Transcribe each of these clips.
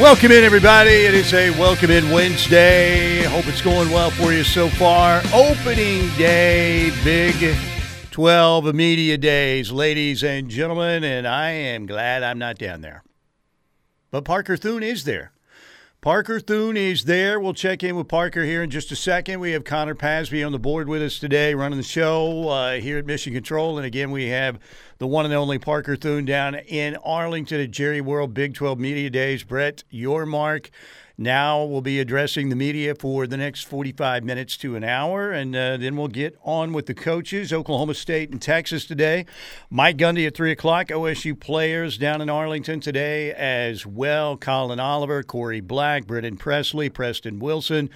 Welcome in, everybody. It is a welcome in Wednesday. Hope it's going well for you so far. Opening day, Big 12 Media Days, ladies and gentlemen, and I am glad I'm not down there. But Parker Thune is there. Parker Thune is there. We'll check in with Parker here in just a second. We have Connor Pasby on the board with us today, running the show uh, here at Mission Control. And again, we have the one and only Parker Thune down in Arlington at Jerry World Big 12 Media Days. Brett Yormark now we'll be addressing the media for the next 45 minutes to an hour, and uh, then we'll get on with the coaches, Oklahoma State and Texas today. Mike Gundy at 3 o'clock, OSU players down in Arlington today as well. Collin Oliver, Corey Black, Brennan Presley, Preston Wilson.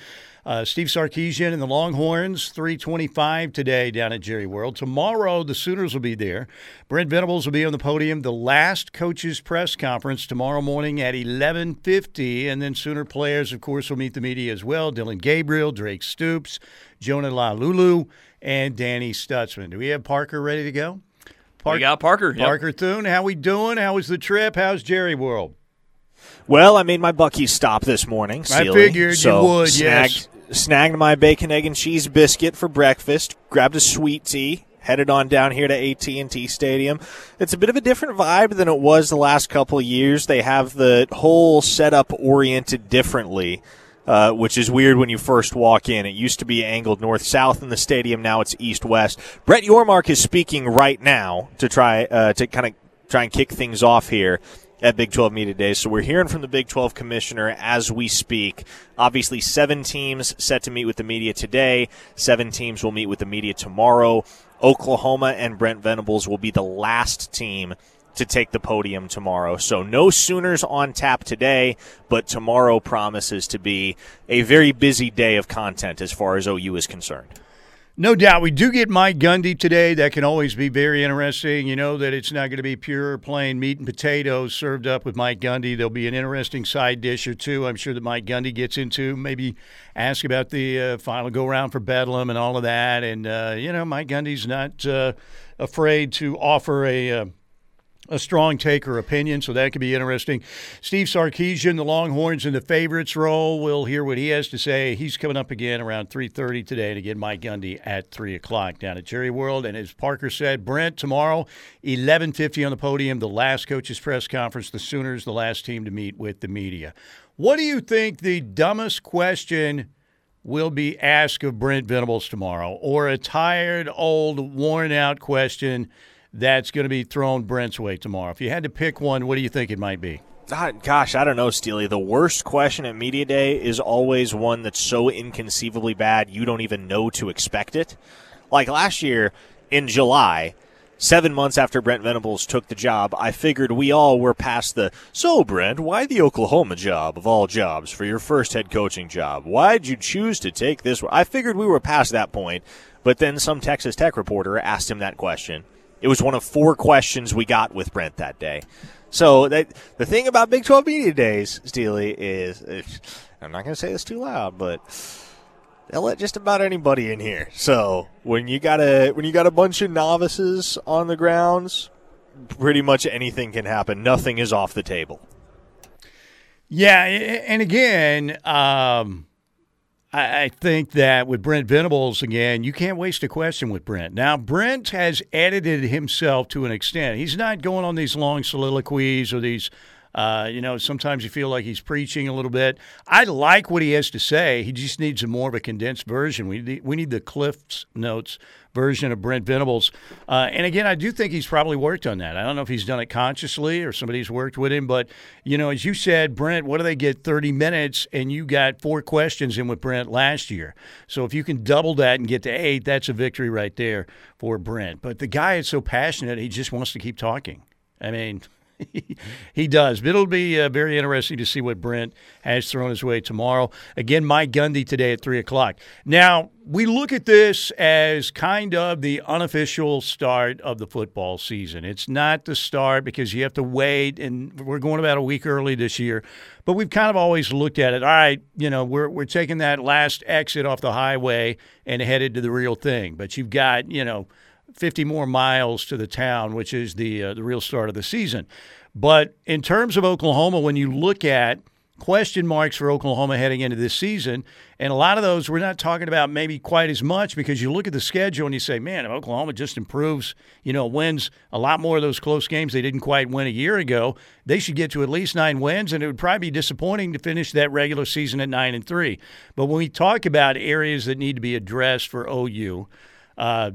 Uh, Steve Sarkisian and the Longhorns, 325 today down at Jerry World. Tomorrow, the Sooners will be there. Brent Venables will be on the podium. The last coaches press conference tomorrow morning at 1150. And then Sooner players, of course, will meet the media as well. Dillon Gabriel, Drake Stoops, Jonah Laulu, and Danny Stutsman. Do we have Parker ready to go? Park- we got Parker. Yep. Parker Thune, how we doing? How was the trip? How's Jerry World? Well, I made my Buc-ee's stop this morning. Sealy, I figured so you would. Snagged, yes snagged my bacon, egg, and cheese biscuit for breakfast. Grabbed a sweet tea. Headed on down here to AT&T Stadium. It's a bit of a different vibe than it was the last couple years. They have the whole setup oriented differently. Uh, which is weird when you first walk in. It used to be angled north south in the stadium. Now it's east west. Brett Yormark is speaking right now to try uh, to kind of try and kick things off here at Big 12 Media Days. So we're hearing from the Big 12 commissioner as we speak. Obviously, seven teams set to meet with the media today. Seven teams will meet with the media tomorrow. Oklahoma and Brent Venables will be the last team to take the podium tomorrow. So no Sooners on tap today, but tomorrow promises to be a very busy day of content as far as OU is concerned. No doubt. We do get Mike Gundy today. That can always be very interesting. You know that it's not going to be pure plain meat and potatoes served up with Mike Gundy. There'll be an interesting side dish or two. I'm sure that Mike Gundy gets into. Maybe ask about the uh, final go round for Bedlam and all of that. And, uh, you know, Mike Gundy's not uh, afraid to offer a uh, a strong take or opinion, so that could be interesting. Steve Sarkisian, the Longhorns in the favorites role. We'll hear what he has to say. He's coming up again around 3.30 today, and again, Mike Gundy at 3 o'clock down at Jerry World. And as Parker said, Brent, tomorrow, 11.50 on the podium, the last coaches press conference, the Sooners, the last team to meet with the media. What do you think the dumbest question will be asked of Brent Venables tomorrow, or a tired, old, worn-out question – that's going to be thrown Brent's way tomorrow? If you had to pick one, what do you think it might be? Ah, gosh, I don't know, Steely. The worst question at Media Day is always one that's so inconceivably bad you don't even know to expect it. Like last year in July, seven months after Brent Venables took the job, I figured we all were past the, so Brent, why the Oklahoma job of all jobs for your first head coaching job? Why'd you choose to take this? I figured we were past that point, but then some Texas Tech reporter asked him that question it was one of four questions we got with Brent that day. So that, the thing about Big 12 Media Days, Steely, is I'm not going to say this too loud, but they'll let just about anybody in here. So when you got a when you got a bunch of novices on the grounds, pretty much anything can happen. Nothing is off the table. Yeah, and again, um, I, think that with Brent Venables again, you can't waste a question with Brent. Now, Brent has edited himself to an extent. He's not going on these long soliloquies or these uh, you know, sometimes you feel like he's preaching a little bit. I like what he has to say. He just needs a more of a condensed version. We need, we need the Cliff's Notes version of Brent Venables. Uh, and again, I do think he's probably worked on that. I don't know if he's done it consciously or somebody's worked with him, but you know, as you said, Brent, what do they get? Thirty minutes, and you got four questions in with Brent last year. So if you can double that and get to eight, that's a victory right there for Brent. But the guy is so passionate; he just wants to keep talking. I mean he does. But it'll be uh, very interesting to see what Brent has thrown his way tomorrow. Again, Mike Gundy today at 3 o'clock. Now, we look at this as kind of the unofficial start of the football season. It's not the start because you have to wait, and we're going about a week early this year. But we've kind of always looked at it. All right, you know, we're, we're taking that last exit off the highway and headed to the real thing. But you've got, you know, 50 more miles to the town, which is the uh, the real start of the season. But in terms of Oklahoma, when you look at question marks for Oklahoma heading into this season. And a lot of those we're not talking about maybe quite as much because you look at the schedule and you say, man, if Oklahoma just improves, you know, wins a lot more of those close games they didn't quite win a year ago, they should get to at least nine wins. And it would probably be disappointing to finish that regular season at nine and three. But when we talk about areas that need to be addressed for OU, uh,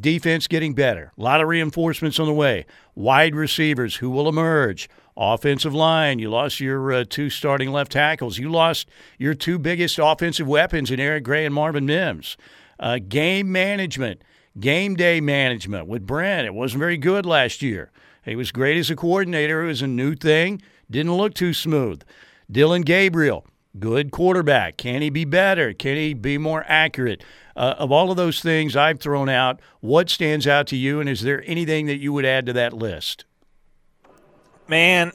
defense getting better, a lot of reinforcements on the way, wide receivers who will emerge offensive line. You lost your uh, two starting left tackles. You lost your two biggest offensive weapons in Eric Gray and Marvin Mims. Uh, game management, game day management with Brent. It wasn't very good last year. He was great as a coordinator. It was a new thing. Didn't look too smooth. Dillon Gabriel, good quarterback. Can he be better? Can he be more accurate? Uh, of all of those things I've thrown out, what stands out to you, and is there anything that you would add to that list? Man,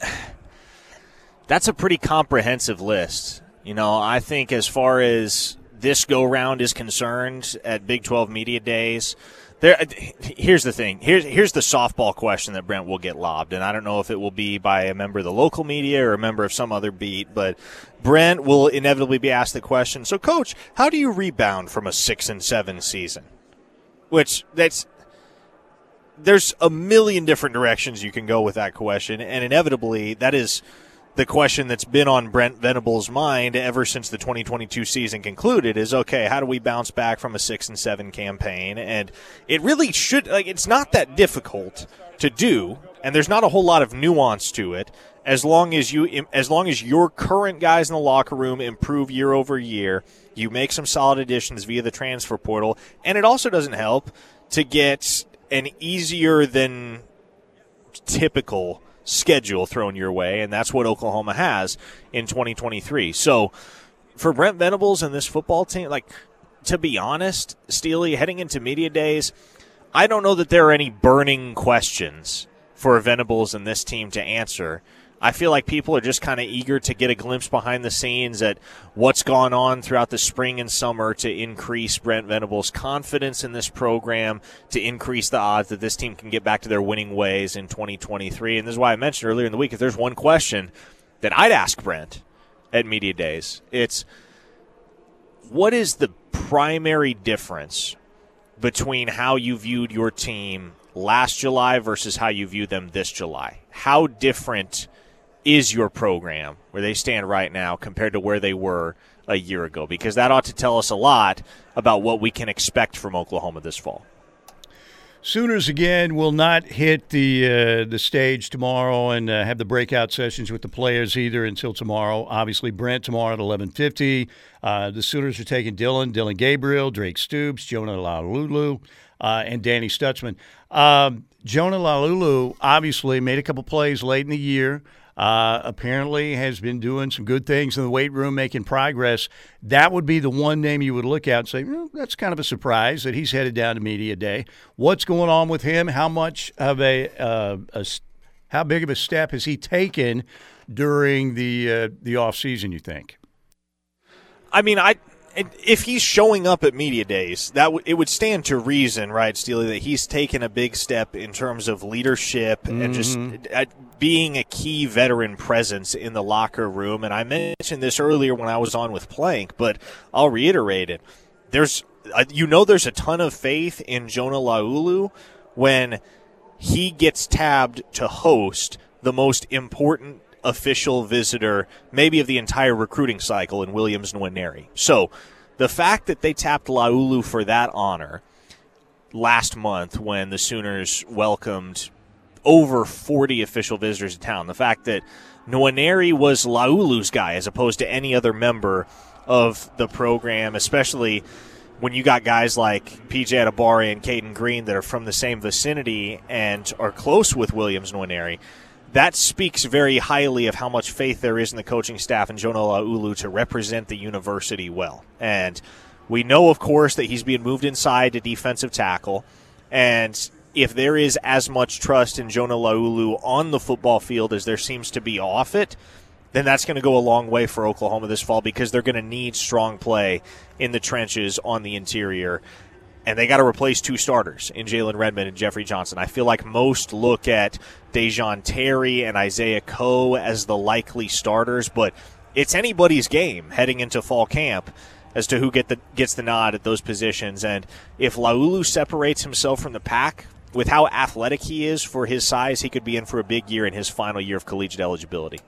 that's a pretty comprehensive list. You know, I think as far as this go round is concerned at Big 12 Media Days, there uh, here's the thing. Here's here's the softball question that Brent will get lobbed, and I don't know if it will be by a member of the local media or a member of some other beat, but Brent will inevitably be asked the question. So, coach, how do you rebound from a six and seven season? Which that's there's a million different directions you can go with that question, and inevitably that is the question that's been on Brent Venables' mind ever since the 2022 season concluded is okay, how do we bounce back from a 6 and 7 campaign? And it really should like it's not that difficult to do, and there's not a whole lot of nuance to it as long as you as long as your current guys in the locker room improve year over year, you make some solid additions via the transfer portal, and it also doesn't help to get an easier than typical schedule thrown your way, and that's what Oklahoma has in 2023. So for Brent Venables and this football team, like to be honest, Steely, heading into media days, I don't know that there are any burning questions for Venables and this team to answer. I feel like people are just kind of eager to get a glimpse behind the scenes at what's gone on throughout the spring and summer to increase Brent Venables' confidence in this program, to increase the odds that this team can get back to their winning ways in 2023. And this is why I mentioned earlier in the week if there's one question that I'd ask Brent at Media Days, it's what is the primary difference between how you viewed your team last July versus how you view them this July? How different is your program where they stand right now compared to where they were a year ago? Because that ought to tell us a lot about what we can expect from Oklahoma this fall. Sooners again will not hit the uh, the stage tomorrow and uh, have the breakout sessions with the players either until tomorrow. Obviously, Brent tomorrow at eleven fifty. Uh, the Sooners are taking Dillon, Dillon Gabriel, Drake Stoops, Jonah Laulu, uh, and Danny Stutsman. Um, Jonah Laulu obviously made a couple plays late in the year. Uh, apparently has been doing some good things in the weight room, making progress. That would be the one name you would look at and say, well, that's kind of a surprise that he's headed down to media day. What's going on with him? How much of a, uh, a how big of a step has he taken during the uh, the off season? You think? I mean, I if he's showing up at media days, that w- it would stand to reason, right, Steely, that he's taken a big step in terms of leadership mm-hmm. and just mm-hmm. uh, being a key veteran presence in the locker room. And I mentioned this earlier when I was on with Plank, but I'll reiterate it. There's, uh, you know, there's a ton of faith in Jonah Laulu when he gets tabbed to host the most important official visitor, maybe of the entire recruiting cycle in Williams Nwaneri. So the fact that they tapped Laulu for that honor last month when the Sooners welcomed over 40 official visitors to town, the fact that Nwaneri was Laulu's guy as opposed to any other member of the program, especially when you got guys like PJ Adebawore and Caden Green that are from the same vicinity and are close with Williams Nwaneri that speaks very highly of how much faith there is in the coaching staff and Jonah Laulu to represent the university well. And we know, of course, that he's being moved inside to defensive tackle. And if there is as much trust in Jonah Laulu on the football field as there seems to be off it, then that's going to go a long way for Oklahoma this fall because they're going to need strong play in the trenches on the interior and they got to replace two starters in Jalen Redmond and Jeffrey Johnson. I feel like most look at Da'Jon Terry and Isaiah Coe as the likely starters, but it's anybody's game heading into fall camp as to who get the gets the nod at those positions. And if Laulu separates himself from the pack with how athletic he is for his size, he could be in for a big year in his final year of collegiate eligibility.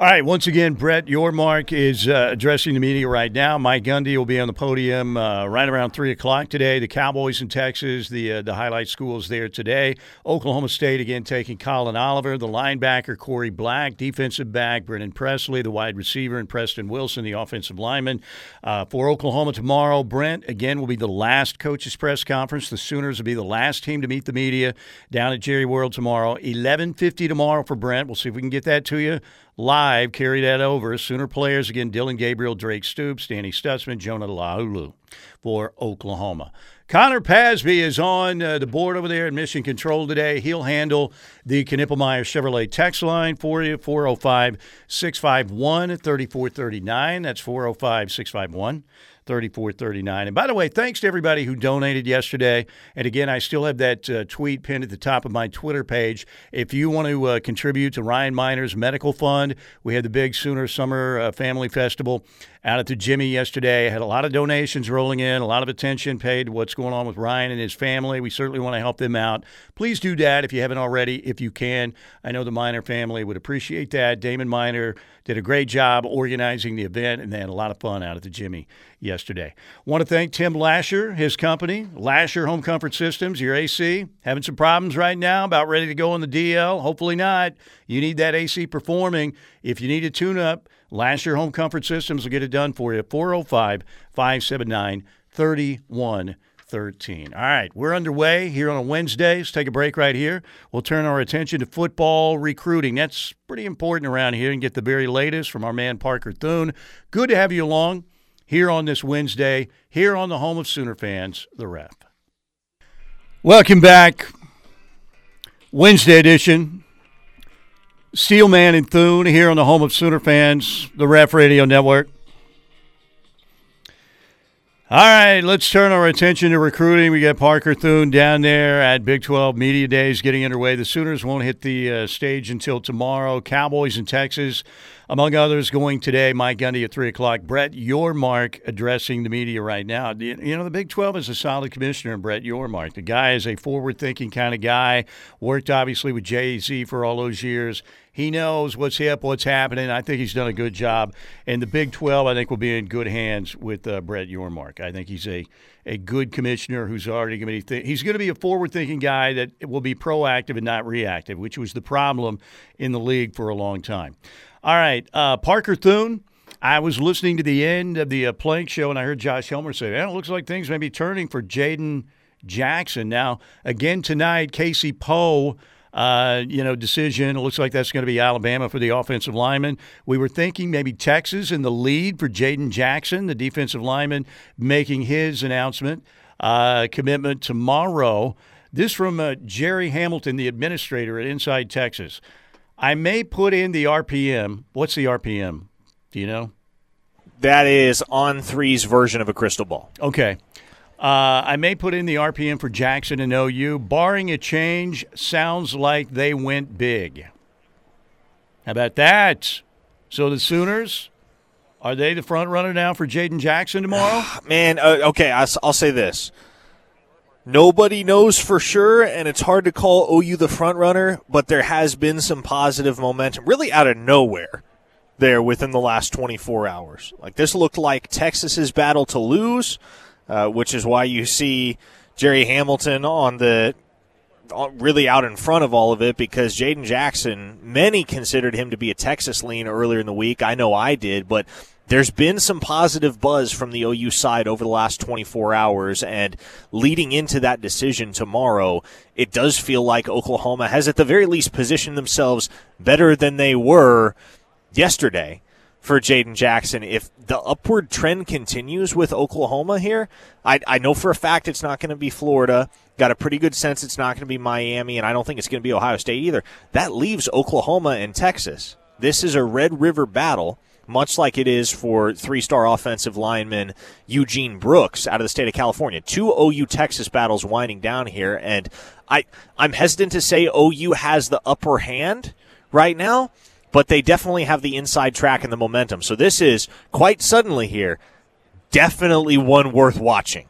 All right, once again, Brett Yormark is uh, addressing the media right now. Mike Gundy will be on the podium uh, right around 3 o'clock today. The Cowboys in Texas, the, uh, the highlight schools there today. Oklahoma State again taking Collin Oliver, the linebacker Corey Black, defensive back Brennan Presley, the wide receiver, and Preston Wilson, the offensive lineman. Uh, for Oklahoma tomorrow, Brent, again, will be the last coaches' press conference. The Sooners will be the last team to meet the media down at Jerry World tomorrow. 11.50 tomorrow for Brent. We'll see if we can get that to you live. Carry that over. Sooner players again: Dillon Gabriel, Drake Stoops, Danny Stutsman, Jonah Laulu for Oklahoma. Connor Pasby is on uh, the board over there at Mission Control today. He'll handle the Knippelmeyer Chevrolet text line for you 405 651 3439. That's 405 651 3439. And by the way, thanks to everybody who donated yesterday. And again, I still have that uh, tweet pinned at the top of my Twitter page. If you want to uh, contribute to Ryan Miner's Medical Fund, we had the big Sooner Summer uh, Family Festival out at the Jimmy yesterday. Had a lot of donations rolling in, a lot of attention paid to what's going on with Ryan and his family. We certainly want to help them out. Please do that if you haven't already, if you can. I know the Miner family would appreciate that. Damon Miner did a great job organizing the event, and they had a lot of fun out at the Jimmy yesterday. Want to thank Tim Lasher, his company, Lasher Home Comfort Systems, your AC. Having some problems right now, about ready to go on the DL. Hopefully not. You need that AC performing. If you need a tune up, Lasher Home Comfort Systems will get it done for you. 405 579 3113. All right, we're underway here on a Wednesday. Let's take a break right here. We'll turn our attention to football recruiting. That's pretty important around here and get the very latest from our man Parker Thune. Good to have you along here on this Wednesday, here on the home of Sooner fans, the ref. Welcome back. Wednesday edition. Steelman and Thune here on the home of Sooner fans, the Ref Radio Network. All right, let's turn our attention to recruiting. We got Parker Thune down there at Big 12 Media Days getting underway. The Sooners won't hit the uh, stage until tomorrow. Cowboys in Texas among others, going today, Mike Gundy at 3 o'clock. Brett Yormark addressing the media right now. You know, the Big 12 is a solid commissioner, Brett Yormark. The guy is a forward thinking kind of guy, worked obviously with Jay Z for all those years. He knows what's hip, what's happening. I think he's done a good job. And the Big 12, I think, will be in good hands with uh, Brett Yormark. I think he's a, a good commissioner who's already going to be th- he's going to be a forward thinking guy that will be proactive and not reactive, which was the problem in the league for a long time. All right, uh, Parker Thune. I was listening to the end of the uh, Plank show, and I heard Josh Helmer say, "Well, it looks like things may be turning for Jaden Jackson." Now, again tonight, Casey Poe. Uh, you know, decision. It looks like that's going to be Alabama for the offensive lineman. We were thinking maybe Texas in the lead for Jaden Jackson, the defensive lineman, making his announcement uh, commitment tomorrow. This from uh, Jerry Hamilton, the administrator at Inside Texas. I may put in the RPM. What's the RPM? Do you know? That is On3's version of a crystal ball. Okay. Uh, I may put in the RPM for Jackson and OU. Barring a change, sounds like they went big. How about that? So the Sooners, are they the front runner now for Jaden Jackson tomorrow? Man, uh, okay, I'll, I'll say this. Nobody knows for sure, and it's hard to call OU the front runner, but there has been some positive momentum, really out of nowhere, there within the last 24 hours. Like this looked like Texas's battle to lose, uh, which is why you see Jerry Hamilton on the really out in front of all of it because Jaden Jackson, many considered him to be a Texas lean earlier in the week. I know I did, but there's been some positive buzz from the OU side over the last 24 hours, and leading into that decision tomorrow, it does feel like Oklahoma has at the very least positioned themselves better than they were yesterday for Jaden Jackson. If the upward trend continues with Oklahoma here, I, I know for a fact it's not going to be Florida. Got a pretty good sense it's not going to be Miami, and I don't think it's going to be Ohio State either. That leaves Oklahoma and Texas. This is a Red River battle much like it is for three star offensive lineman Eugene Brooks out of the state of California. Two OU Texas battles winding down here, and I, I'm hesitant to say OU has the upper hand right now, but they definitely have the inside track and the momentum. So this is quite suddenly here, definitely one worth watching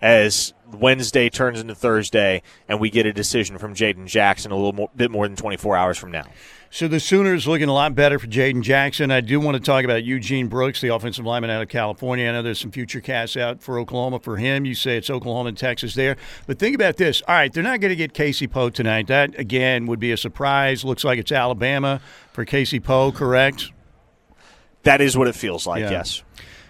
as Wednesday turns into Thursday and we get a decision from Jaden Jackson a little more, bit more than 24 hours from now. So the Sooners looking a lot better for Jaden Jackson. I do want to talk about Eugene Brooks, the offensive lineman out of California. I know there's some future casts out for Oklahoma for him. You say it's Oklahoma and Texas there. But think about this. All right, they're not going to get Casey Poe tonight. That, again, would be a surprise. Looks like it's Alabama for Casey Poe, correct? That is what it feels like, Yeah. yes.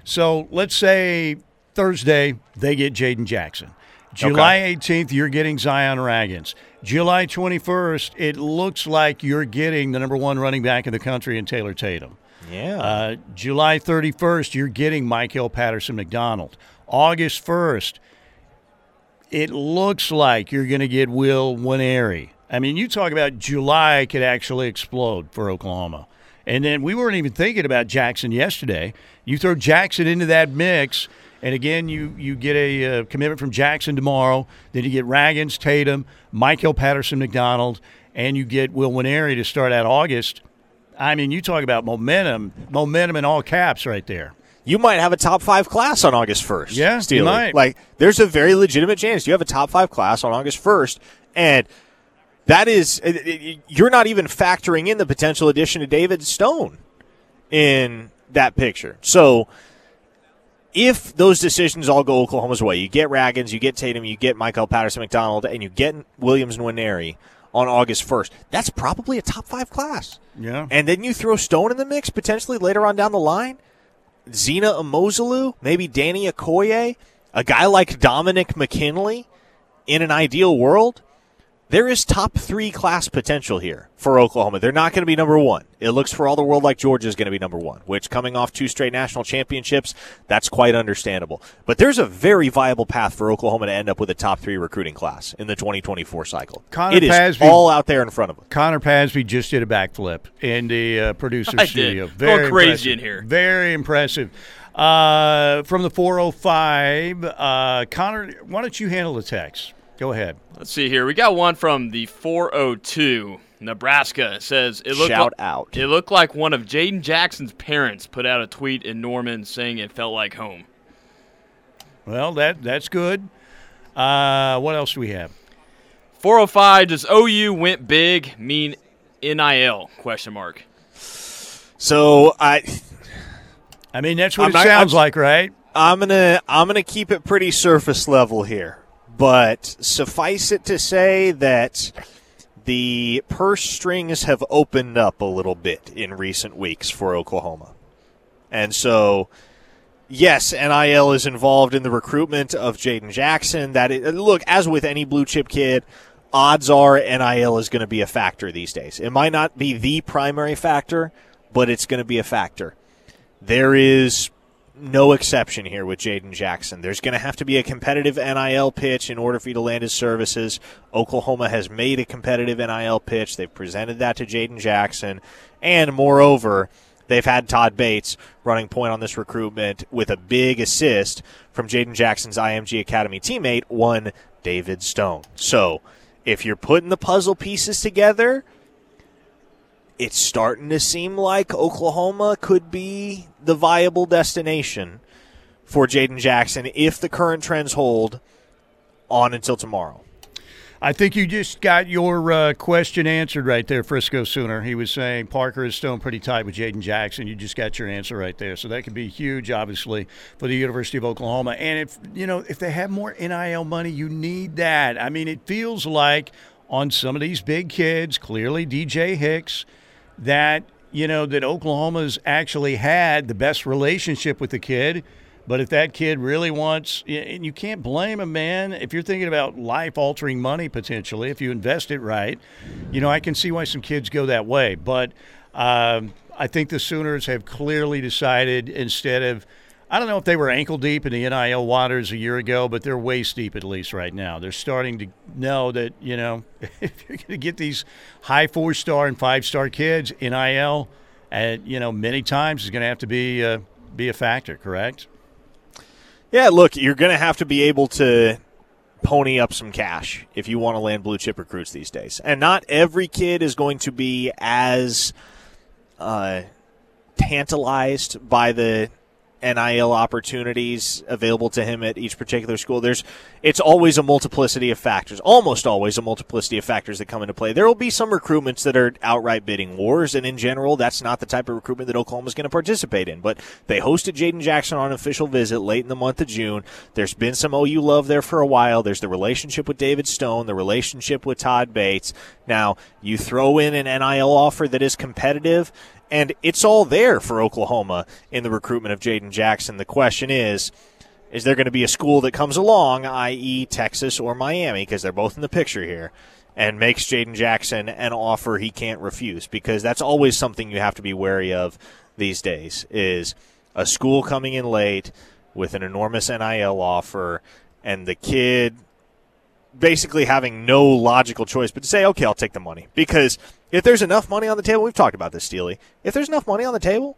So let's say Thursday they get Jaden Jackson. July 18th, you're getting Zion Ragins. July 21st, it looks like you're getting the number one running back in the country in Taylor Tatum. Yeah. Uh, July 31st, you're getting Michael Patterson McDonald. August 1st, it looks like you're going to get Williams Nwaneri. I mean, you talk about July could actually explode for Oklahoma. And then we weren't even thinking about Jackson yesterday. You throw Jackson into that mix, and again, you, you get a uh, commitment from Jackson tomorrow. Then you get Ragins, Tatum, Michael Patterson McDonald, and you get Williams Nwaneri to start out August. I mean, you talk about momentum, momentum in all caps right there. you might have a top five class on August 1st. Yeah, you might. Like, there's a very legitimate chance you have a top five class on August 1st. And that is, uh, uh, it- it- you're not even factoring in the potential addition of David Stone in that picture. So, if those decisions all go Oklahoma's way, you get Ragins, you get Tatum, you get Michael Patterson McDonald, and you get Williams Nwaneri on August 1st, that's probably a top five class. Yeah. And then you throw Stone in the mix potentially later on down the line. Zina Umeozulu, maybe Danny Okoye, a guy like Dominic McKinley. In an ideal world, there is top three class potential here for Oklahoma. They're not going to be number one. It looks for all the world like Georgia is going to be number one, which coming off two straight national championships, that's quite understandable. But there's a very viable path for Oklahoma to end up with a top three recruiting class in the 2024 cycle. Connor it is Pasby- all out there in front of them. Connor Pasby just did a backflip in the uh, producer I did. studio. Going crazy impressive. in here. Very impressive. Uh, from the 405, uh, Connor, why don't you handle the text? Go ahead. Let's see here. We got one from the 402 Nebraska. It says it looked Shout li- out. It looked like one of Jaden Jackson's parents put out a tweet in Norman saying it felt like home. Well, that that's good. Uh, what else do we have? 405 does OU went big mean NIL question mark. So I I mean, that's what I'm it not- sounds I'm- like, right? I'm gonna I'm gonna keep it pretty surface level here, but suffice it to say that the purse strings have opened up a little bit in recent weeks for Oklahoma, and so yes, NIL is involved in the recruitment of Jaden Jackson. That is, look, as with any blue chip kid, odds are NIL is going to be a factor these days. It might not be the primary factor, but it's going to be a factor. There is no exception here with Jaden Jackson. There's going to have to be a competitive NIL pitch in order for you to land his services. Oklahoma has made a competitive NIL pitch. They've presented that to Jaden Jackson. And moreover, they've had Todd Bates running point on this recruitment with a big assist from Jaden Jackson's IMG Academy teammate, one David Stone. So if you're putting the puzzle pieces together, it's starting to seem like Oklahoma could be the viable destination for Jaden Jackson if the current trends hold on until tomorrow. I think you just got your uh, question answered right there, Frisco Sooner. He was saying Parker is still pretty tight with Jaden Jackson. You just got your answer right there. So that could be huge, obviously, for the University of Oklahoma. And if you know if they have more NIL money, you need that. I mean, it feels like on some of these big kids, clearly DJ Hicks, that you know that Oklahoma's actually had the best relationship with the kid. But if that kid really wants, and you can't blame a man. If you're thinking about life altering money potentially, if you invest it right, you know, I can see why some kids go that way. But um, I think the Sooners have clearly decided instead of, I don't know if they were ankle deep in the NIL waters a year ago, but they're waist deep at least right now. They're starting to know that, you know, if you're going to get these high four star and five star kids, NIL, and, you know, many times is going to have to be, uh, be a factor, correct? Yeah, look, you're going to have to be able to pony up some cash if you want to land blue chip recruits these days. And not every kid is going to be as uh, tantalized by the NIL opportunities available to him at each particular school. There's it's always a multiplicity of factors, almost always a multiplicity of factors that come into play. There will be some recruitments that are outright bidding wars, and in general, that's not the type of recruitment that Oklahoma is going to participate in. But they hosted Jaden Jackson on an official visit late in the month of June. There's been some OU love there for a while. There's the relationship with David Stone, the relationship with Todd Bates. Now, you throw in an NIL offer that is competitive, and it's all there for Oklahoma in the recruitment of Jaden Jackson. The question is, is there going to be a school that comes along, i.e., Texas or Miami, because they're both in the picture here, and makes Jaden Jackson an offer he can't refuse? Because that's always something you have to be wary of these days. Is a school coming in late with an enormous NIL offer, and the kid basically having no logical choice but to say, okay, I'll take the money. Because if there's enough money on the table, we've talked about this, Steely. If there's enough money on the table,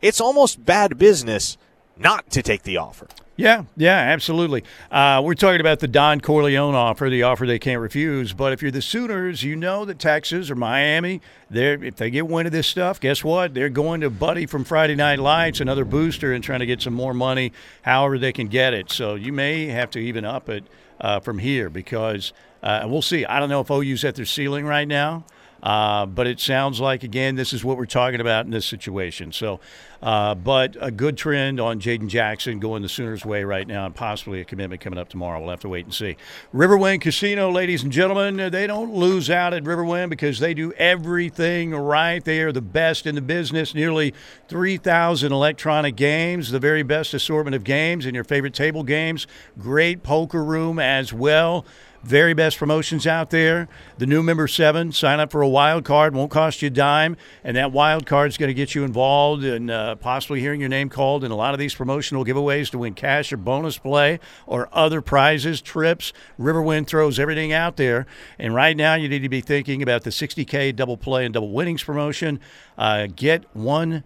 it's almost bad business not to take the offer. Yeah, yeah, absolutely. Uh, we're talking about the Don Corleone offer, the offer they can't refuse. But if you're the Sooners, you know that Texas or Miami, they're, if they get wind of this stuff, guess what? They're going to Buddy from Friday Night Lights, another booster, and trying to get some more money however they can get it. So you may have to even up it uh, from here because uh, we'll see. I don't know if OU's at their ceiling right now. Uh, but it sounds like, again, this is what we're talking about in this situation. So, uh, but a good trend on Jaden Jackson going the Sooners' way right now, and possibly a commitment coming up tomorrow. We'll have to wait and see. Riverwind Casino, ladies and gentlemen, they don't lose out at Riverwind because they do everything right. They are the best in the business. Nearly 3,000 electronic games, the very best assortment of games, and your favorite table games. Great poker room as well. Very best promotions out there. The new member seven, sign up for a wild card, won't cost you a dime, and that wild card is going to get you involved in uh, possibly hearing your name called in a lot of these promotional giveaways to win cash or bonus play or other prizes, trips. Riverwind throws everything out there, and right now you need to be thinking about the 60K double play and double winnings promotion. Uh, get one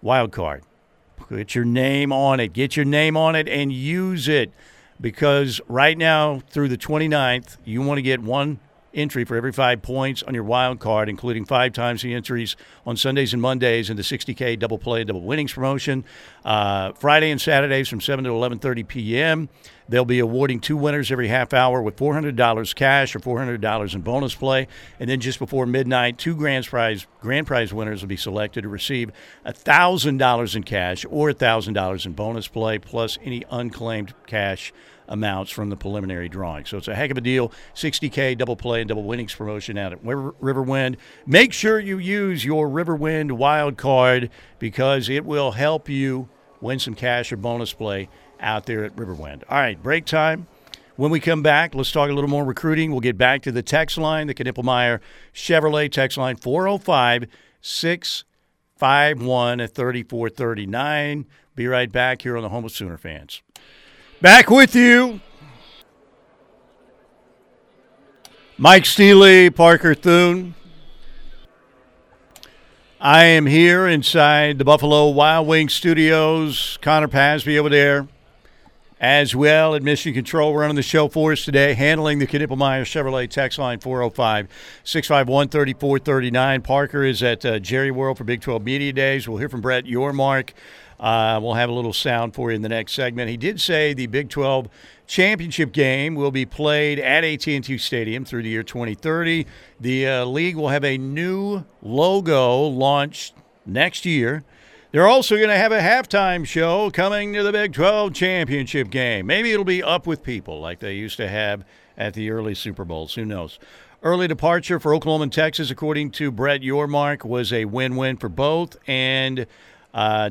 wild card. Put your name on it. Get your name on it and use it because right now through the 29th, you want to get one entry for every five points on your wild card, including five times the entries on Sundays and Mondays in the 60K double play double winnings promotion. Uh, Friday and Saturdays from 7 to 11:30 p.m. They'll be awarding two winners every half hour with $400 cash or $400 in bonus play, and then just before midnight, two grand prize grand prize winners will be selected to receive $1,000 in cash or $1,000 in bonus play, plus any unclaimed cash amounts from the preliminary drawing. So it's a heck of a deal. 60K double play and double winnings promotion out at Riverwind. Make sure you use your Riverwind wild card because it will help you win some cash or bonus play out there at Riverwind. All right, break time. When we come back, let's talk a little more recruiting. We'll get back to the text line, the Knippelmeyer Chevrolet text line 405 651 3439. Be right back here on the Home of Sooner fans. Back with you. Mike Steely, Parker Thune. I am here inside the Buffalo Wild Wings studios. Connor Pasby over there as well at Mission Control running the show for us today, handling the Knippelmeyer Chevrolet text line 405 651 3439. Parker is at uh, Jerry World for Big 12 Media Days. We'll hear from Brett Yormark. Uh, we'll have a little sound for you in the next segment. He did say the Big 12 championship game will be played at AT&T Stadium through the year 2030. The uh, league will have a new logo launched next year. They're also going to have a halftime show coming to the Big 12 championship game. Maybe it'll be up with people like they used to have at the early Super Bowls. Who knows? Early departure for Oklahoma and Texas, according to Brett Yormark, was a win win for both and uh,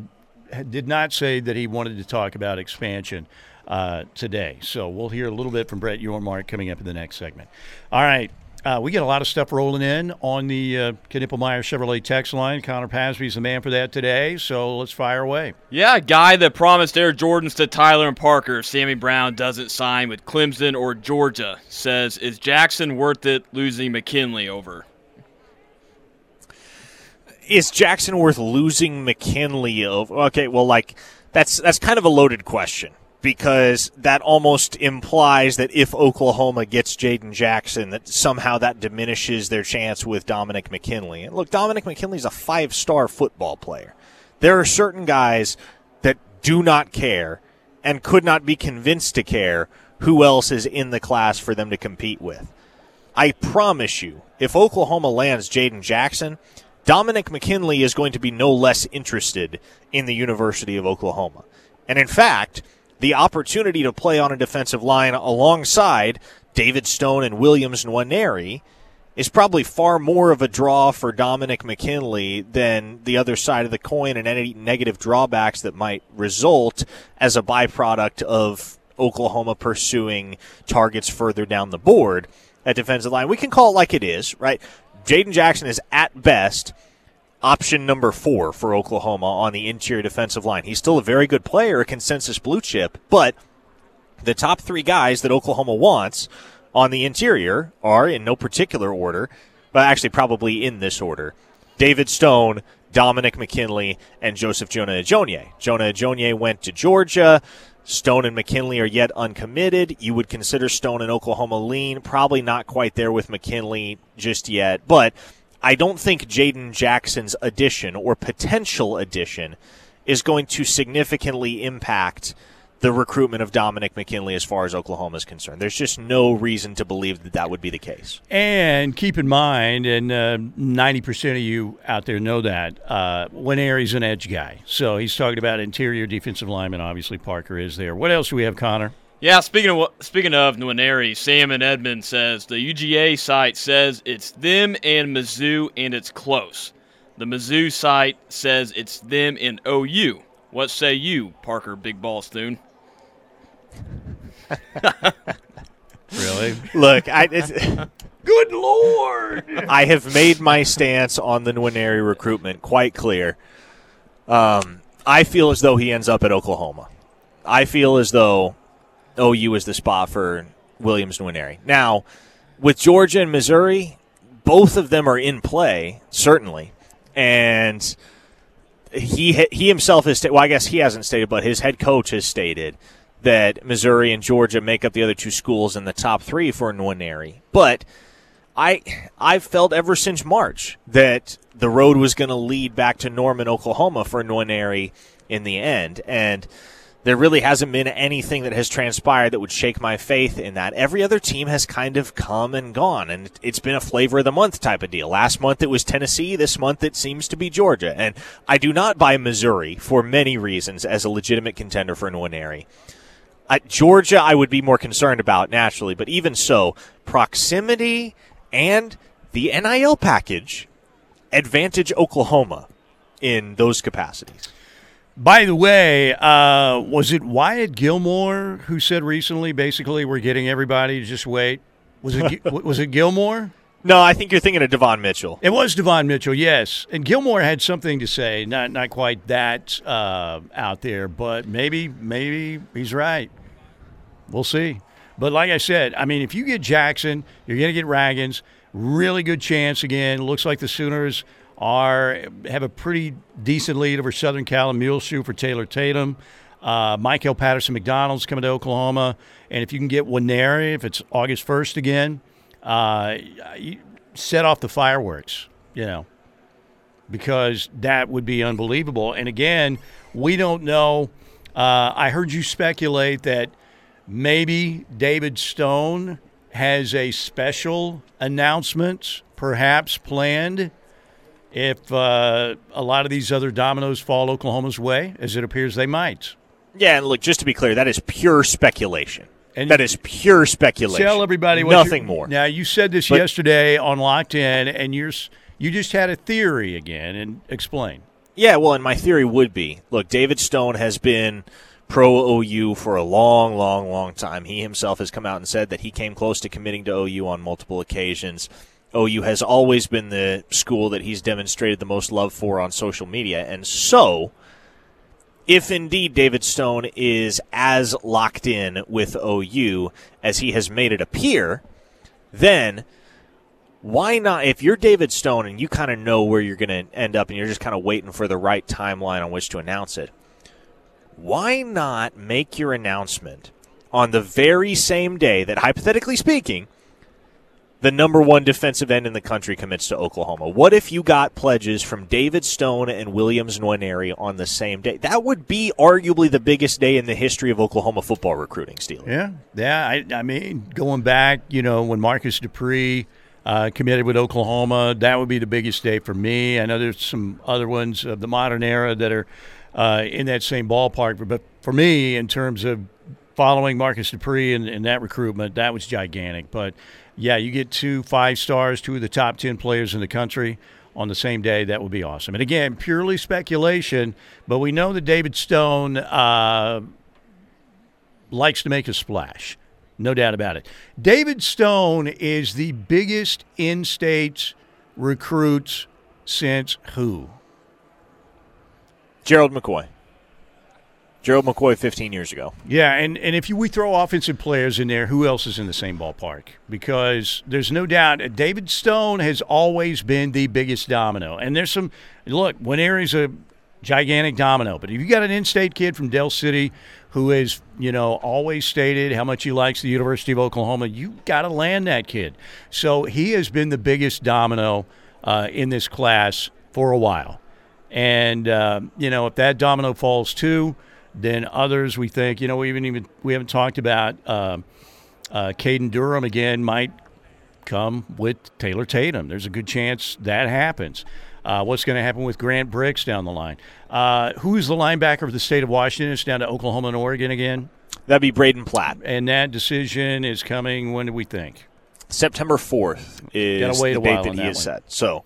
did not say that he wanted to talk about expansion uh, today. So we'll hear a little bit from Brett Yormark coming up in the next segment. All right. Uh, we get a lot of stuff rolling in on the uh, Knippelmeyer Chevrolet text line. Connor Pasby's the man for that today, so let's fire away. Yeah, guy that promised Air Jordans to Tyler and Parker. Sammy Brown doesn't sign with Clemson or Georgia. Says, is Jackson worth it losing McKinley over? Is Jackson worth losing McKinley over? Okay, well, like that's that's kind of a loaded question because that almost implies that if Oklahoma gets Jaden Jackson, that somehow that diminishes their chance with Dominic McKinley. And look, Dominic McKinley's a five star football player. There are certain guys that do not care and could not be convinced to care who else is in the class for them to compete with. I promise you, if Oklahoma lands Jaden Jackson, Dominic McKinley is going to be no less interested in the University of Oklahoma. And in fact, the opportunity to play on a defensive line alongside David Stone and Williams Nwaneri is probably far more of a draw for Dominic McKinley than the other side of the coin and any negative drawbacks that might result as a byproduct of Oklahoma pursuing targets further down the board at defensive line. We can call it like it is, right? Jaden Jackson is at best option number four for Oklahoma on the interior defensive line. He's still a very good player, a consensus blue chip, but the top three guys that Oklahoma wants on the interior are in no particular order, but actually probably in this order. David Stone, Dominic McKinley, and Joseph Jonah Ajonye. Jonah Ajonye went to Georgia. Stone and McKinley are yet uncommitted. You would consider Stone and Oklahoma lean. Probably not quite there with McKinley just yet. But I don't think Jaden Jackson's addition or potential addition is going to significantly impact the recruitment of Dominic McKinley as far as Oklahoma is concerned. There's just no reason to believe that that would be the case. And keep in mind, and uh, 90% of you out there know that, uh, Nwaneri's an edge guy. So he's talking about interior defensive lineman. Obviously, Parker is there. What else do we have, Connor? Yeah, speaking of speaking of Nwaneri, Sam and Edmond says the UGA site says it's them and Mizzou and it's close. The Mizzou site says it's them and OU. What say you, Parker Big Ball Thune? really? Look, I. It's, Good lord! I have made my stance on the Nwaneri recruitment quite clear. Um, I feel as though he ends up at Oklahoma. I feel as though OU is the spot for Williams Nwaneri. Now, with Georgia and Missouri, both of them are in play, certainly. And he he himself has well, I guess he hasn't stated, but his head coach has stated that Missouri and Georgia make up the other two schools in the top three for Nwaneri. But I I've felt ever since March that the road was going to lead back to Norman, Oklahoma for Nwaneri in the end, and there really hasn't been anything that has transpired that would shake my faith in that. Every other team has kind of come and gone, and it's been a flavor of the month type of deal. Last month it was Tennessee. This month it seems to be Georgia. And I do not buy Missouri for many reasons as a legitimate contender for Nwaneri. Uh, Georgia, I would be more concerned about naturally, but even so, proximity and the NIL package advantage Oklahoma in those capacities. By the way, uh, was it Wyatt Gilmore who said recently, basically, we're getting everybody to just wait? Was it was it Gilmore? No, I think you're thinking of Devon Mitchell. It was Devon Mitchell, yes. And Gilmore had something to say, not not quite that uh, out there, but maybe maybe he's right. We'll see. But like I said, I mean, if you get Jackson, you're going to get Ragins. Really good chance again. Looks like the Sooners are have a pretty decent lead over Southern Cal and Muleshoe for Taylor Tatum. Uh, Michael Patterson McDonald's coming to Oklahoma, and if you can get Nwaneri, if it's August first again, uh, set off the fireworks. You know, because that would be unbelievable. And again, we don't know. Uh, I heard you speculate that maybe David Stone has a special announcement, perhaps planned if uh, a lot of these other dominoes fall Oklahoma's way, as it appears they might. Yeah, and look, just to be clear, that is pure speculation. And that is pure speculation. Tell everybody nothing more. Now you said this but, yesterday on Locked In, and you're you just had a theory again, and explain. Yeah, well, and my theory would be: look, David Stone has been pro OU for a long, long, long time. He himself has come out and said that he came close to committing to OU on multiple occasions. OU has always been the school that he's demonstrated the most love for on social media. And so, if indeed David Stone is as locked in with OU as he has made it appear, then why not? If you're David Stone and you kind of know where you're going to end up and you're just kind of waiting for the right timeline on which to announce it, why not make your announcement on the very same day that, hypothetically speaking, the number one defensive end in the country commits to Oklahoma. What if you got pledges from David Stone and Williams Nwaneri on the same day? That would be arguably the biggest day in the history of Oklahoma football recruiting, Steele. Yeah, yeah. I, I mean, going back, you know, when Marcus Dupree uh, committed with Oklahoma, that would be the biggest day for me. I know there's some other ones of the modern era that are uh, in that same ballpark, but for me, in terms of following Marcus Dupree and, and that recruitment, that was gigantic. But yeah, you get two five stars, two of the top 10 players in the country on the same day, that would be awesome. And again, purely speculation, but we know that David Stone uh, likes to make a splash. No doubt about it. David Stone is the biggest in state recruits since who? Gerald McCoy. Gerald McCoy 15 years ago. Yeah, and, and if you, we throw offensive players in there, who else is in the same ballpark? Because there's no doubt David Stone has always been the biggest domino. And there's some look, Nwaneri's a gigantic domino, but if you got an in-state kid from Del City who has, you know, always stated how much he likes the University of Oklahoma, you got to land that kid. So he has been the biggest domino uh, in this class for a while. And uh, you know, if that domino falls too, then others we think, you know, we haven't even we haven't talked about uh, uh, Caden Durham again might come with Taylor Tatum. There's a good chance that happens. Uh, what's going to happen with Grant Bricks down the line? Uh, who's the linebacker of the state of Washington? It's down to Oklahoma and Oregon again. That'd be Braden Platt. And that decision is coming. When do we think? September 4th is the date that he is set. So,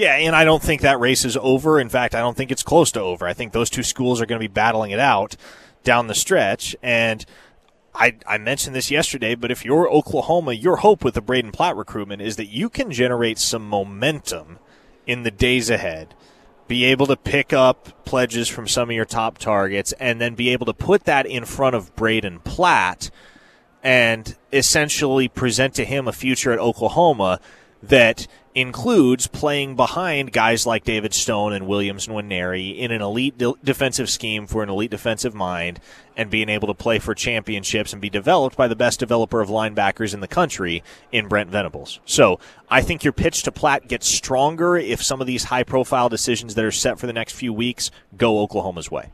yeah, and I don't think that race is over. In fact, I don't think it's close to over. I think those two schools are going to be battling it out down the stretch. And I, I mentioned this yesterday, but if you're Oklahoma, your hope with the Braden Platt recruitment is that you can generate some momentum in the days ahead. Be able to pick up pledges from some of your top targets and then be able to put that in front of Braden Platt – and essentially present to him a future at Oklahoma that includes playing behind guys like David Stone and Williams Nwaneri in an elite de- defensive scheme for an elite defensive mind and being able to play for championships and be developed by the best developer of linebackers in the country in Brent Venables. So I think your pitch to Platt gets stronger if some of these high profile decisions that are set for the next few weeks go Oklahoma's way.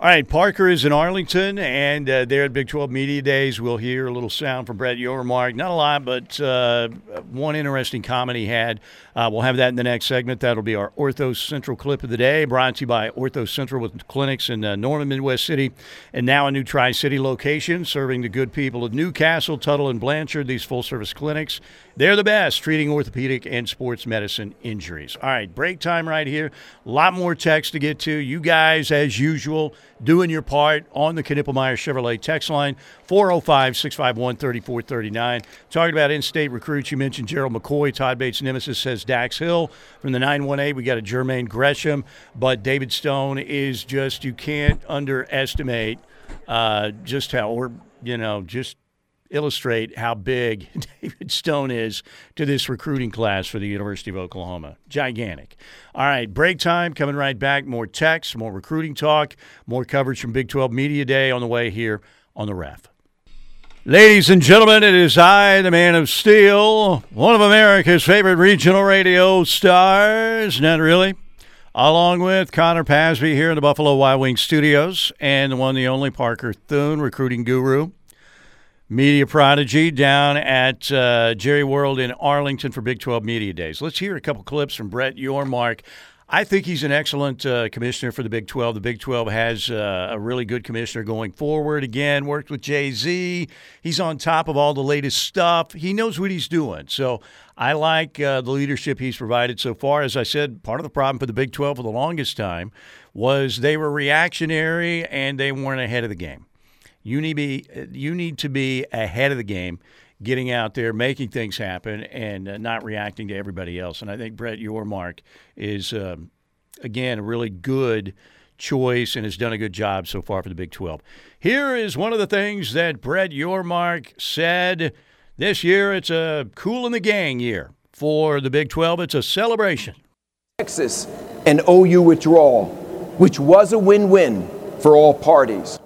All right, Parker is in Arlington, and uh, there at Big 12 Media Days, we'll hear a little sound from Brett Yormark. Not a lot, but uh, one interesting comment he had. Uh, we'll have that in the next segment. That'll be our Ortho Central clip of the day, brought to you by Ortho Central with clinics in uh, Norman, Midwest City, and now a new Tri City location serving the good people of Newcastle, Tuttle, and Blanchard. These full service clinics, they're the best treating orthopedic and sports medicine injuries. All right, break time right here. A lot more text to get to. You guys, as usual, doing your part on the Knippelmeyer Chevrolet text line, 405 651 3439. Talking about in state recruits, you mentioned Gerald McCoy. Todd Bates Nemesis says Dax Hill from the 918. We got a Jermaine Gresham, but David Stone is just, you can't underestimate uh, just how, or, you know, just illustrate how big David Stone is to this recruiting class for the University of Oklahoma. Gigantic. All right, break time. Coming right back. More text, more recruiting talk, more coverage from Big 12 Media Day on the way here on the ref. Ladies and gentlemen, it is I, the man of steel, one of America's favorite regional radio stars. Not really. Along with Connor Pasby here in the Buffalo Wild Wings studios, and the one, the only Parker Thune, recruiting guru media prodigy down at uh, Jerry World in Arlington for Big 12 Media Days. Let's hear a couple clips from Brett Yormark. I think he's an excellent uh, commissioner for the Big 12. The Big 12 has uh, a really good commissioner going forward. Again, worked with Jay Z. He's on top of all the latest stuff. He knows what he's doing. So I like uh, the leadership he's provided so far. As I said, part of the problem for the Big 12 for the longest time was they were reactionary and they weren't ahead of the game. You need be you need to be ahead of the game, getting out there, making things happen, and uh, not reacting to everybody else. And I think Brett Yormark is um, again a really good choice and has done a good job so far for the Big 12. Here is one of the things that Brett Yormark said this year. It's a Kool and the Gang year for the Big 12. It's a celebration. Texas, and OU withdrawal, which was a win-win for all parties.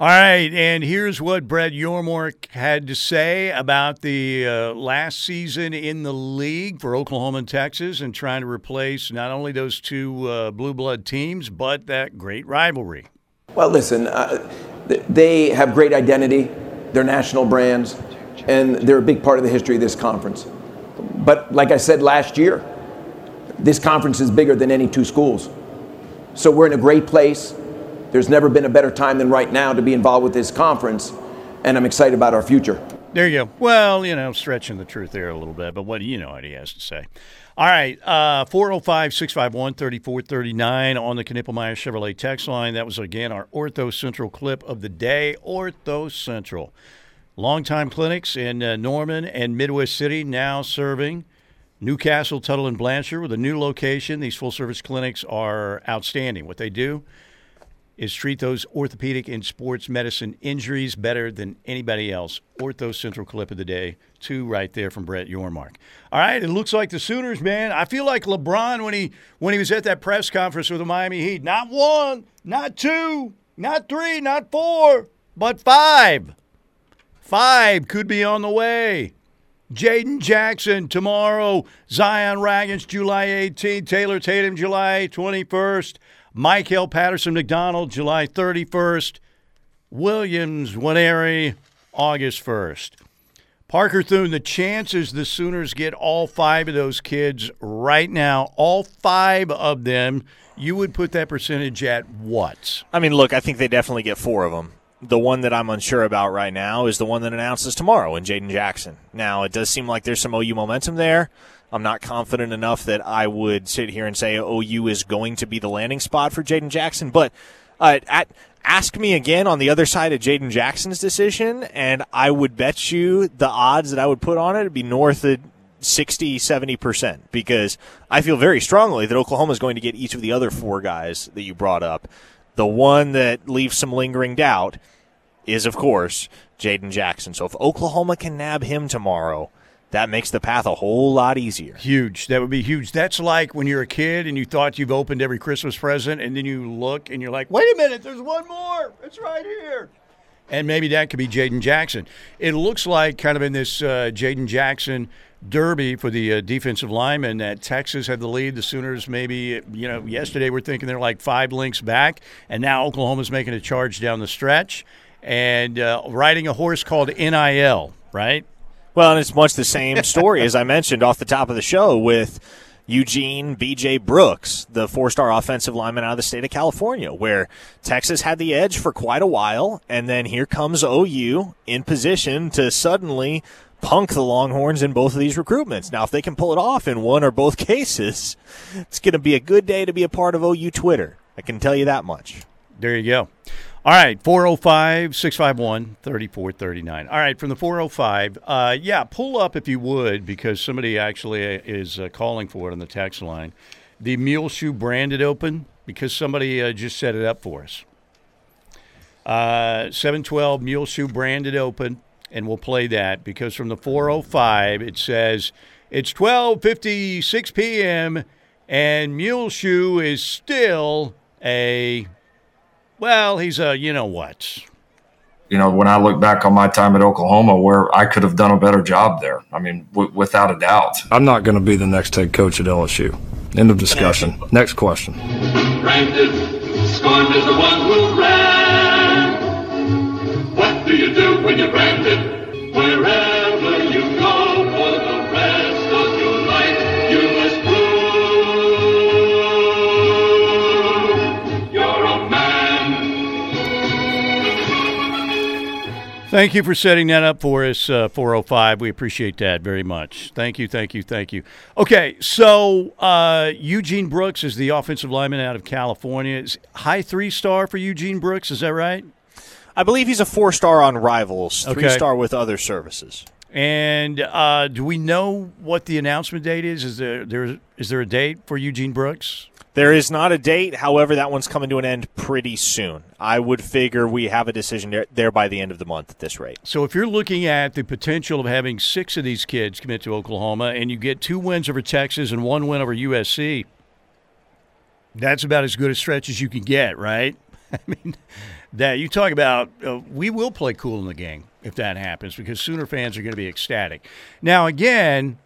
All right, and here's what Brett Yormark had to say about the uh, last season in the league for Oklahoma and Texas and trying to replace not only those two uh, blue blood teams, but that great rivalry. Well, listen, uh, they have great identity, they're national brands, and they're a big part of the history of this conference. But like I said last year, this conference is bigger than any two schools. So we're in a great place. There's never been a better time than right now to be involved with this conference, and I'm excited about our future. There you go. Well, you know, stretching the truth there a little bit, but what do you know what he has to say? All right, uh, 405 651 3439 on the Knippelmeyer Chevrolet text line. That was, again, our Ortho Central clip of the day. Ortho Central. Longtime clinics in uh, Norman and Midwest City now serving Newcastle, Tuttle, and Blanchard with a new location. These full service clinics are outstanding. What they do is treat those orthopedic and sports medicine injuries better than anybody else. Ortho Central clip of the day, two right there from Brett Yormark. All right, it looks like the Sooners, man. I feel like LeBron when he when he was at that press conference with the Miami Heat. Not one, not two, not three, not four, but five. Five could be on the way. Jaden Jackson tomorrow. Zion Ragins July 18th. Taylor Tatum July 21st. Michael Patterson McDonald, July 31st. Williams Nwaneri, August 1st. Parker Thune, the chances the Sooners get all five of those kids right now, all five of them, you would put that percentage at what? I mean, look, I think they definitely get four of them. The one that I'm unsure about right now is the one that announces tomorrow in Jaden Jackson. Now, it does seem like there's some OU momentum there. I'm not confident enough that I would sit here and say OU is going to be the landing spot for Jaden Jackson. But uh, at, ask me again on the other side of Jaden Jackson's decision, and I would bet you the odds that I would put on it would be north of 60, 70%, because I feel very strongly that Oklahoma is going to get each of the other four guys that you brought up. The one that leaves some lingering doubt is, of course, Jaden Jackson. So if Oklahoma can nab him tomorrow – that makes the path a whole lot easier. Huge. That would be huge. That's like when you're a kid and you thought you've opened every Christmas present, and then you look and you're like, wait a minute, there's one more. It's right here. And maybe that could be Jaden Jackson. It looks like kind of in this uh, Jaden Jackson derby for the uh, defensive lineman that Texas had the lead. The Sooners maybe, you know, yesterday we're thinking they're like five links back, and now Oklahoma's making a charge down the stretch and uh, riding a horse called NIL, right? Well, and it's much the same story as I mentioned off the top of the show with Eugene BJ Brooks, the four star offensive lineman out of the state of California, where Texas had the edge for quite a while. And then here comes OU in position to suddenly punk the Longhorns in both of these recruitments. Now, if they can pull it off in one or both cases, it's going to be a good day to be a part of OU Twitter. I can tell you that much. There you go. All right, 405 651 3439. All right, from the 405, uh, yeah, pull up if you would, because somebody actually is uh, calling for it on the text line. The Muleshoe branded open, because somebody uh, just set it up for us. Uh, 712 Muleshoe branded open, and we'll play that because from the 405 it says it's 12:56 p.m. and Muleshoe is still a well, he's a you know what. You know, when I look back on my time at Oklahoma, where I could have done a better job there. I mean, w- without a doubt. I'm not going to be the next head coach at LSU. End of discussion. Next question. Branded, scorned is the one who ran. What do you do when you're branded? Wherever Thank you for setting that up for us, uh, 405. We appreciate that very much. Thank you, thank you, thank you. Okay, so uh, Eugene Brooks is the offensive lineman out of California. Is high three star for Eugene Brooks, is that right? I believe he's a four star on Rivals, three Okay. star with other services. And uh, do we know what the announcement date is? Is there, there is there a date for Eugene Brooks? There is not a date. However, that one's coming to an end pretty soon. I would figure we have a decision there, there by the end of the month at this rate. So if you're looking at the potential of having six of these kids commit to Oklahoma and you get two wins over Texas and one win over USC, that's about as good a stretch as you can get, right? I mean, that you talk about, uh, we will play cool in the game if that happens because Sooner fans are going to be ecstatic. Now, again,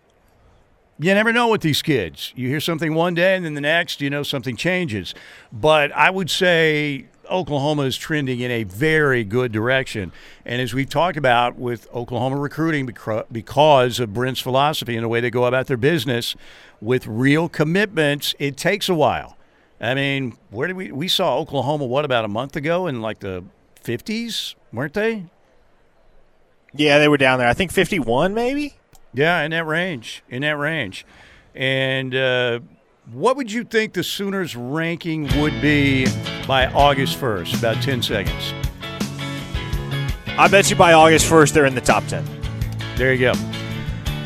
you never know with these kids. You hear something one day and then the next, you know, something changes. But I would say Oklahoma is trending in a very good direction. And as we've talked about with Oklahoma recruiting, because of Brent's philosophy and the way they go about their business with real commitments, it takes a while. I mean, where did we we saw Oklahoma what about a month ago in like the 50s, weren't they? Yeah, they were down there. I think 51 maybe. Yeah, in that range, in that range. And uh, what would you think the Sooners' ranking would be by August 1st? About 10 seconds. I bet you by August 1st they're in the top 10. There you go.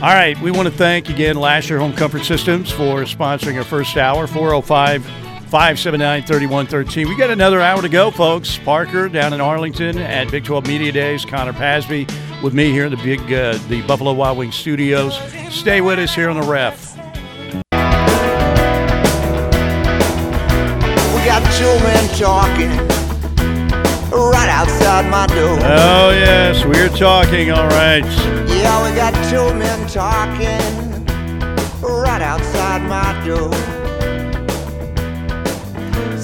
All right, we want to thank again Lasher Home Comfort Systems for sponsoring our first hour, 405 579 3113. We got another hour to go, folks. Parker down in Arlington at Big 12 Media Days, Connor Pasby with me here in the big uh, the Buffalo Wild Wings studios. Stay with us here on the ref. We got two men talking right outside my door. Oh, yes, we're talking, all right. Yeah, we got two men talking right outside my door.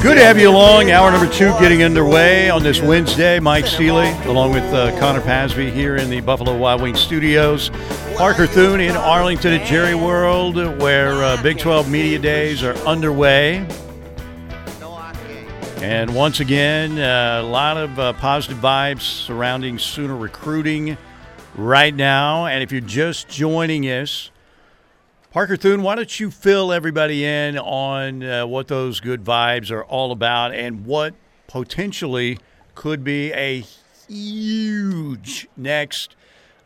Good to have you along. Hour number two getting underway on this Wednesday. Mike Seeley, along with uh, Connor Pasby here in the Buffalo Wild Wings studios. Parker Thune in Arlington at Jerry World, where uh, Big 12 Media Days are underway. And once again, uh, a lot of uh, positive vibes surrounding Sooner recruiting right now. And if you're just joining us, Parker Thune, why don't you fill everybody in on uh, what those good vibes are all about and what potentially could be a huge next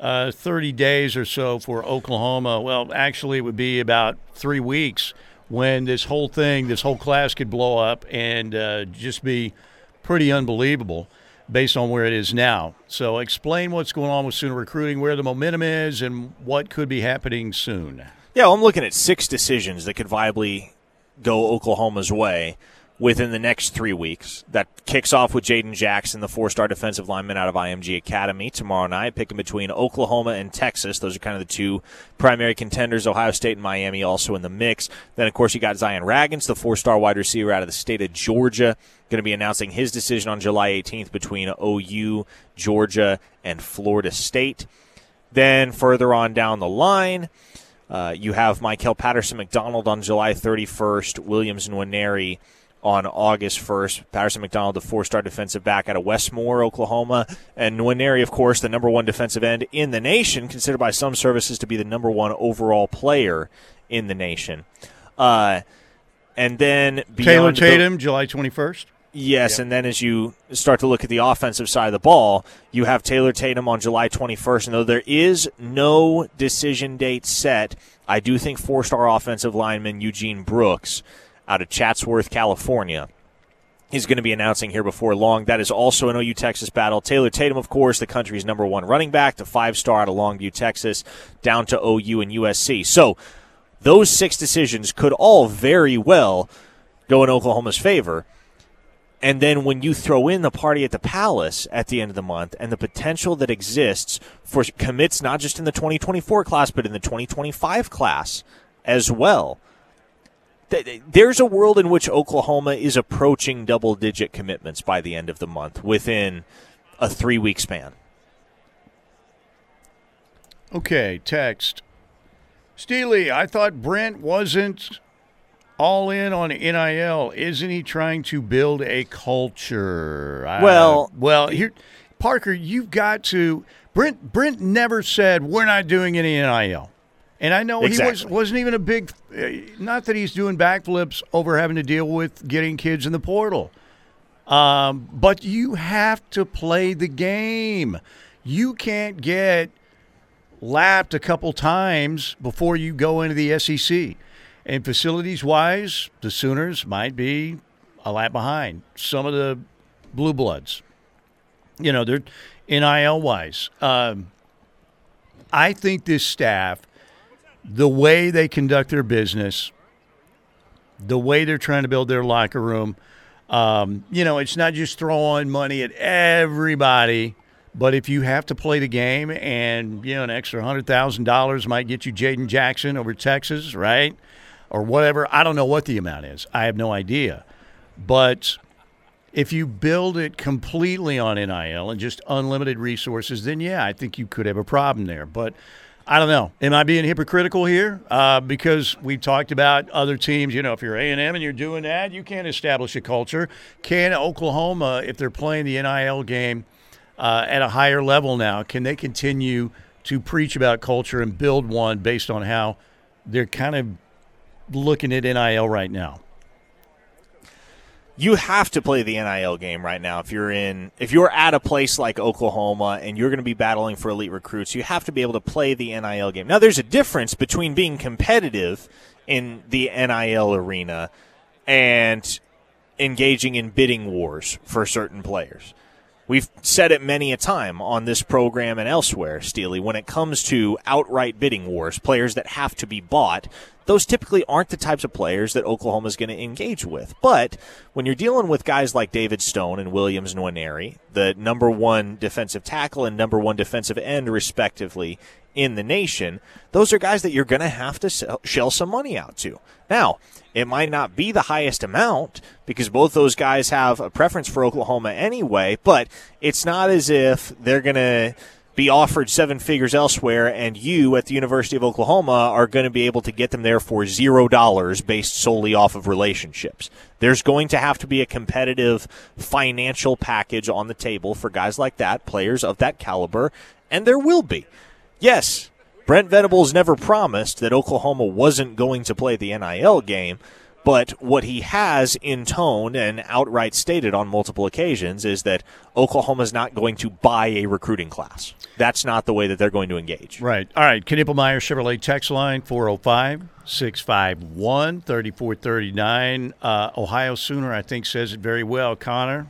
uh, 30 days or so for Oklahoma? Well, actually, it would be about three weeks when this whole thing, this whole class could blow up and uh, just be pretty unbelievable based on where it is now. So, explain what's going on with Sooner recruiting, where the momentum is, and what could be happening soon. Yeah, well, I'm looking at six decisions that could viably go Oklahoma's way within the next three weeks. That kicks off with Jaden Jackson, the four star defensive lineman out of IMG Academy, tomorrow night, picking between Oklahoma and Texas. Those are kind of the two primary contenders. Ohio State and Miami also in the mix. Then, of course, you got Zion Ragins, the four star wide receiver out of the state of Georgia, going to be announcing his decision on July 18th between OU, Georgia, and Florida State. Then, further on down the line, uh, you have Michael Patterson McDonald on July 31st, Williams and Nwaneri on August 1st. Patterson McDonald, the four star defensive back out of Westmoore, Oklahoma. And Nwaneri, of course, the number one defensive end in the nation, considered by some services to be the number one overall player in the nation. Uh, and then Taylor beyond the- Tatum, July 21st. Yes, and then as you start to look at the offensive side of the ball, you have Taylor Tatum on July 21st. And though there is no decision date set, I do think four star offensive lineman Eugene Brooks out of Chatsworth, California, is going to be announcing here before long. That is also an OU Texas battle. Taylor Tatum, of course, the country's number one running back, the five star out of Longview, Texas, down to OU and USC. So those six decisions could all very well go in Oklahoma's favor. And then when you throw in the party at the Palace at the end of the month and the potential that exists for commits not just in the 2024 class, but in the 2025 class as well, th- there's a world in which Oklahoma is approaching double digit commitments by the end of the month within a three week span. Okay, text. Steely, I thought Brent wasn't all in on NIL. Isn't he trying to build a culture? Well- well, here, Parker, you've got to. Brent Brent never said we're not doing any NIL, and I know he was, wasn't even a big. uh, Not that he's doing backflips over having to deal with getting kids in the portal. Um, but you have to play the game. You can't get lapped a couple times before you go into the SEC. And facilities wise, the Sooners might be a lap behind some of the blue bloods. You know, they're NIL wise. Um, I think this staff, the way they conduct their business, the way they're trying to build their locker room, Um, you know, it's not just throwing money at everybody, but if you have to play the game and, you know, an extra $100,000 might get you Jaden Jackson over Texas, right? Or whatever. I don't know what the amount is. I have no idea. But if you build it completely on NIL and just unlimited resources, then yeah, I think you could have a problem there. But I don't know. Am I being hypocritical here? Uh, because we've talked about other teams. You know, if you're A and M and you're doing that, you can't establish a culture. Can Oklahoma, if they're playing the NIL game uh, at a higher level now, can they continue to preach about culture and build one based on how they're kind of looking at NIL right now? you have to play the NIL game right now if you're in if you're at a place like Oklahoma and you're going to be battling for elite recruits you have to be able to play the NIL game. Now there's a difference between being competitive in the NIL arena and engaging in bidding wars for certain players. We've said it many a time on this program and elsewhere, Steely, when it comes to outright bidding wars, players that have to be bought, those typically aren't the types of players that Oklahoma is going to engage with. But when you're dealing with guys like David Stone and Williams Nwaneri, the number one defensive tackle and number one defensive end, respectively, in the nation, those are guys that you're going to have to sell, shell some money out to. Now, it might not be the highest amount because both those guys have a preference for Oklahoma anyway, but it's not as if they're going to be offered seven figures elsewhere and you at the University of Oklahoma are going to be able to get them there for zero dollars based solely off of relationships. There's going to have to be a competitive financial package on the table for guys like that, players of that caliber, and there will be. Yes, Brent Venables never promised that Oklahoma wasn't going to play the NIL game, but what he has in tone and outright stated on multiple occasions is that Oklahoma's not going to buy a recruiting class. That's not the way that they're going to engage. Right. All right. Knippelmeyer Chevrolet text line 405 651 3439. Uh, Ohio Sooner, I think, says it very well. Connor?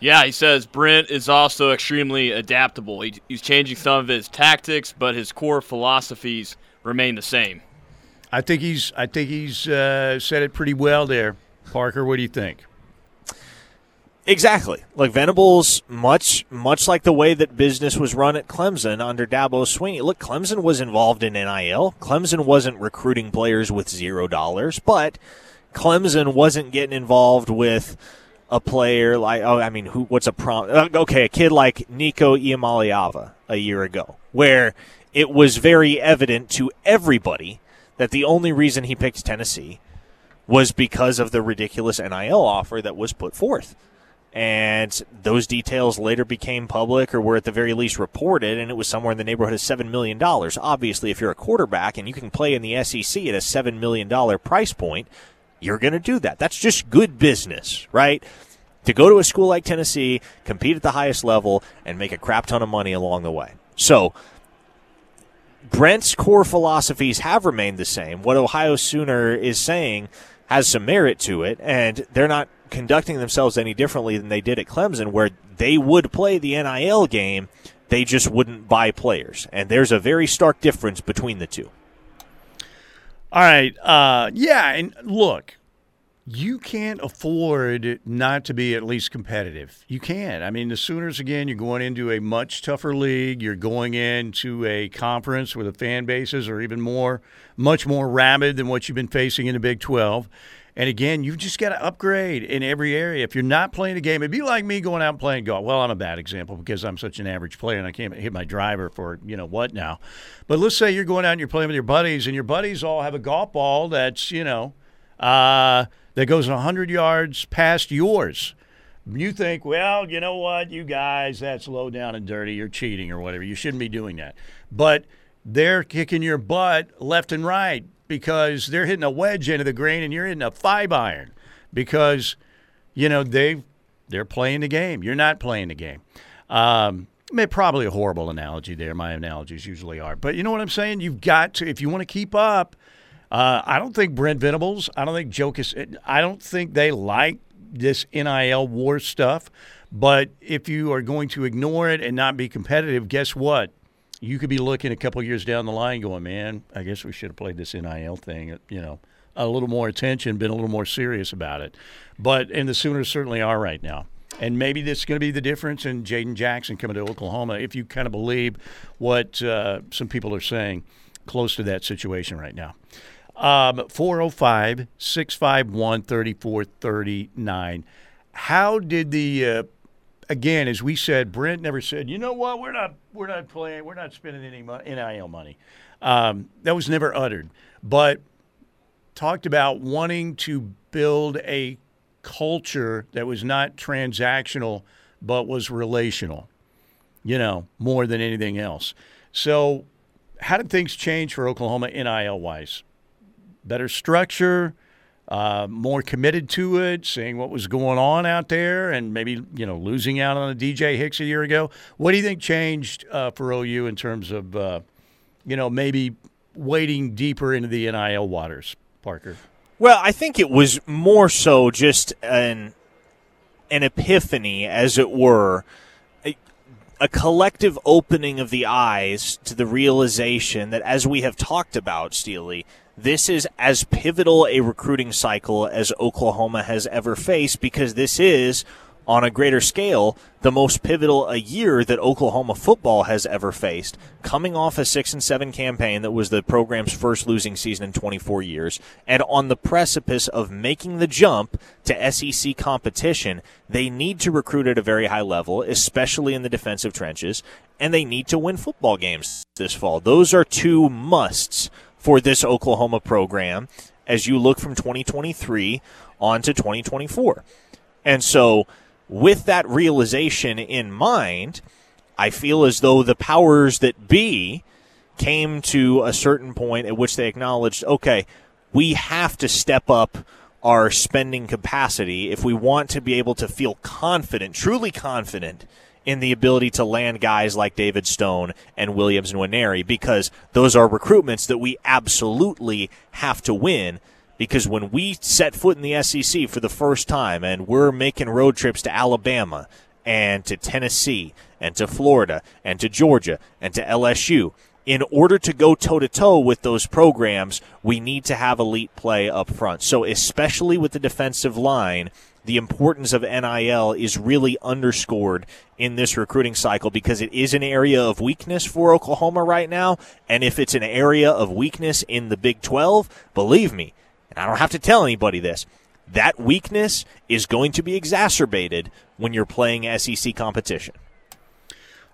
Yeah, he says Brent is also extremely adaptable. He, he's changing some of his tactics, but his core philosophies remain the same. I think he's. I think he's uh, said it pretty well there. Parker, what do you think? Exactly. Like Venables, much much like the way that business was run at Clemson under Dabo Swinney. Look, Clemson was involved in NIL. Clemson wasn't recruiting players with zero dollars, but Clemson wasn't getting involved with a player like oh I mean who what's a prom uh, okay a kid like Nico Iamaleava a year ago where it was very evident to everybody that the only reason he picked Tennessee was because of the ridiculous NIL offer that was put forth. And those details later became public or were at the very least reported, and it was somewhere in the neighborhood of $7 million. Obviously, if you're a quarterback and you can play in the SEC at a $7 million price point, you're going to do that. That's just good business, right? To go to a school like Tennessee, compete at the highest level, and make a crap ton of money along the way. So, Brent's core philosophies have remained the same. What Ohio Sooner is saying has some merit to it, and they're not conducting themselves any differently than they did at Clemson, where they would play the NIL game, they just wouldn't buy players. And there's a very stark difference between the two. All right. Uh, yeah, and look, you can't afford not to be at least competitive. You can't. I mean, the Sooners, again, you're going into a much tougher league. You're going into a conference where the fan bases are even more, much more rabid than what you've been facing in the Big 12. And again, you've just got to upgrade in every area. If you're not playing a game, it'd be like me going out and playing golf. Well, I'm a bad example because I'm such an average player and I can't hit my driver for, you know, what now. But let's say you're going out and you're playing with your buddies, and your buddies all have a golf ball that's, you know, uh, that goes 100 yards past yours. You think, well, you know what, you guys, that's low down and dirty. You're cheating or whatever. You shouldn't be doing that. But they're kicking your butt left and right because they're hitting a wedge into the green and you're hitting a five iron because, you know, they they're playing the game. You're not playing the game. Um, probably a horrible analogy there. My analogies usually are. But you know what I'm saying? You've got to, if you want to keep up, uh, I don't think Brent Venables, I don't think Joe I don't think they like this NIL war stuff. But if you are going to ignore it and not be competitive, guess what? You could be looking a couple years down the line going, man, I guess we should have played this NIL thing, you know, a little more attention, been a little more serious about it. But and the Sooners certainly are right now. And maybe this is going to be the difference in Jaden Jackson coming to Oklahoma, if you kind of believe what uh, some people are saying close to that situation right now. Um, 405 651 3439. How did the, uh, again, as we said, Brent never said, you know what, we're not, we're not playing, we're not spending any mo- NIL money. Um, that was never uttered. But talked about wanting to build a culture that was not transactional but was relational, you know, more than anything else. So, how did things change for Oklahoma NIL wise? Better structure, uh, more committed to it, seeing what was going on out there, and maybe you know losing out on a DJ Hicks a year ago. What do you think changed uh, for OU in terms of uh, you know maybe wading deeper into the NIL waters, Parker? Well, I think it was more so just an an epiphany, as it were, a, collective opening of the eyes to the realization that, as we have talked about, Steely, this is as pivotal a recruiting cycle as Oklahoma has ever faced because this is on a greater scale, the most pivotal a year that Oklahoma football has ever faced. Coming off a six and seven campaign that was the program's first losing season in 24 years, and on the precipice of making the jump to SEC competition, they need to recruit at a very high level, especially in the defensive trenches, and they need to win football games this fall. Those are two musts for this Oklahoma program as you look from 2023 on to 2024. And so, with that realization in mind, I feel as though the powers that be came to a certain point at which they acknowledged, okay, we have to step up our spending capacity if we want to be able to feel confident, truly confident in the ability to land guys like David Stone and Williams Nwaneri because those are recruitments that we absolutely have to win because when we set foot in the SEC for the first time and we're making road trips to Alabama and to Tennessee and to Florida and to Georgia and to LSU, in order to go toe to toe with those programs, we need to have elite play up front. So, especially with the defensive line, the importance of NIL is really underscored in this recruiting cycle because it is an area of weakness for Oklahoma right now. And if it's an area of weakness in the Big 12, believe me, and I don't have to tell anybody this, that weakness is going to be exacerbated when you're playing SEC competition.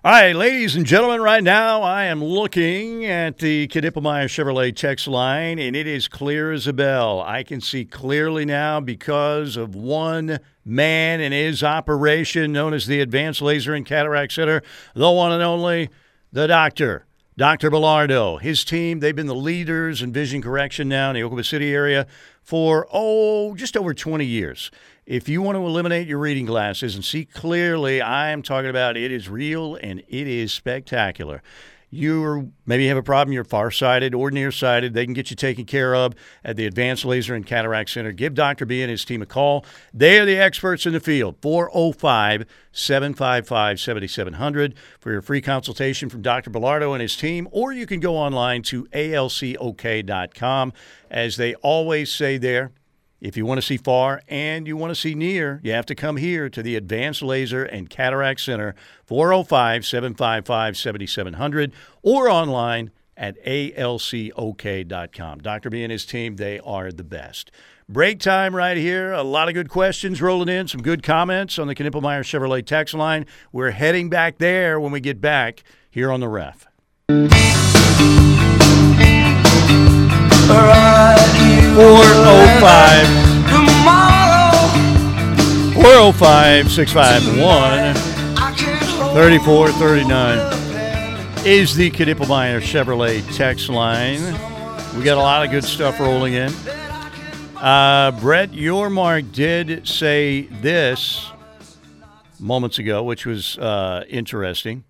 All right, ladies and gentlemen, right now I am looking at the Knippelmeyer Chevrolet text line, and it is clear as a bell. I can see clearly now because of one man and his operation known as the Advanced Laser and Cataract Center, the one and only, the doctor. Dr. Bellardo, his team, they've been the leaders in vision correction now in the Oklahoma City area for, oh, just over 20 years. If you want to eliminate your reading glasses and see clearly, I am talking about it is real and it is spectacular. You maybe have a problem, you're farsighted or nearsighted, they can get you taken care of at the Advanced Laser and Cataract Center. Give Dr. B and his team a call. They are the experts in the field. 405 755 7700 for your free consultation from Dr. Bellardo and his team, or you can go online to alcok.com. As they always say there, if you want to see far and you want to see near, you have to come here to the Advanced Laser and Cataract Center, 405 755 7700, or online at alcok.com. Dr. B and his team, they are the best. Break time right here. A lot of good questions rolling in, some good comments on the Knippelmeyer Chevrolet text line. We're heading back there when we get back here on the ref. 405 405 651 3439 is the Knippelmeyer Chevrolet text line. We got a lot of good stuff rolling in. Uh, Brett Yormark did say this moments ago, which was uh, interesting.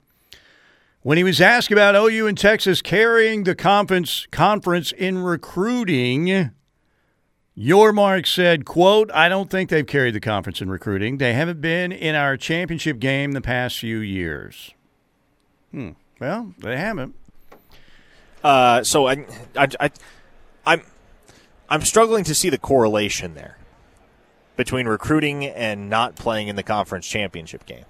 When he was asked about OU and Texas carrying the conference conference in recruiting, Yormark said, quote, I don't think they've carried the conference in recruiting. They haven't been in our championship game the past few years. Hmm. Well, they haven't. Uh, so I, I, I, I'm, I'm struggling to see the correlation there between recruiting and not playing in the conference championship game.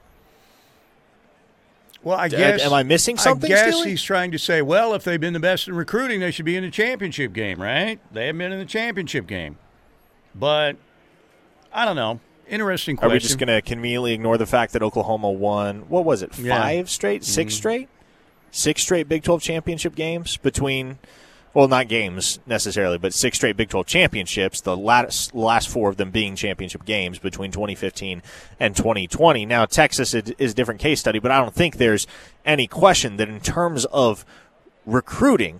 Well, I guess. am I missing something, I guess Steely? he's trying to say, well, if they've been the best in recruiting, they should be in the championship game, right? They haven't been in the championship game. But I don't know. Interesting Are question. we just going to conveniently ignore the fact that Oklahoma won? What was it? Yeah. Five straight, 6 Mhm. straight, six straight Big Twelve championship games between. Well, not games necessarily, but six straight Big 12 championships, the last, last four of them being championship games between 2015 and 2020. Now, Texas is is a different case study, but I don't think there's any question that in terms of recruiting,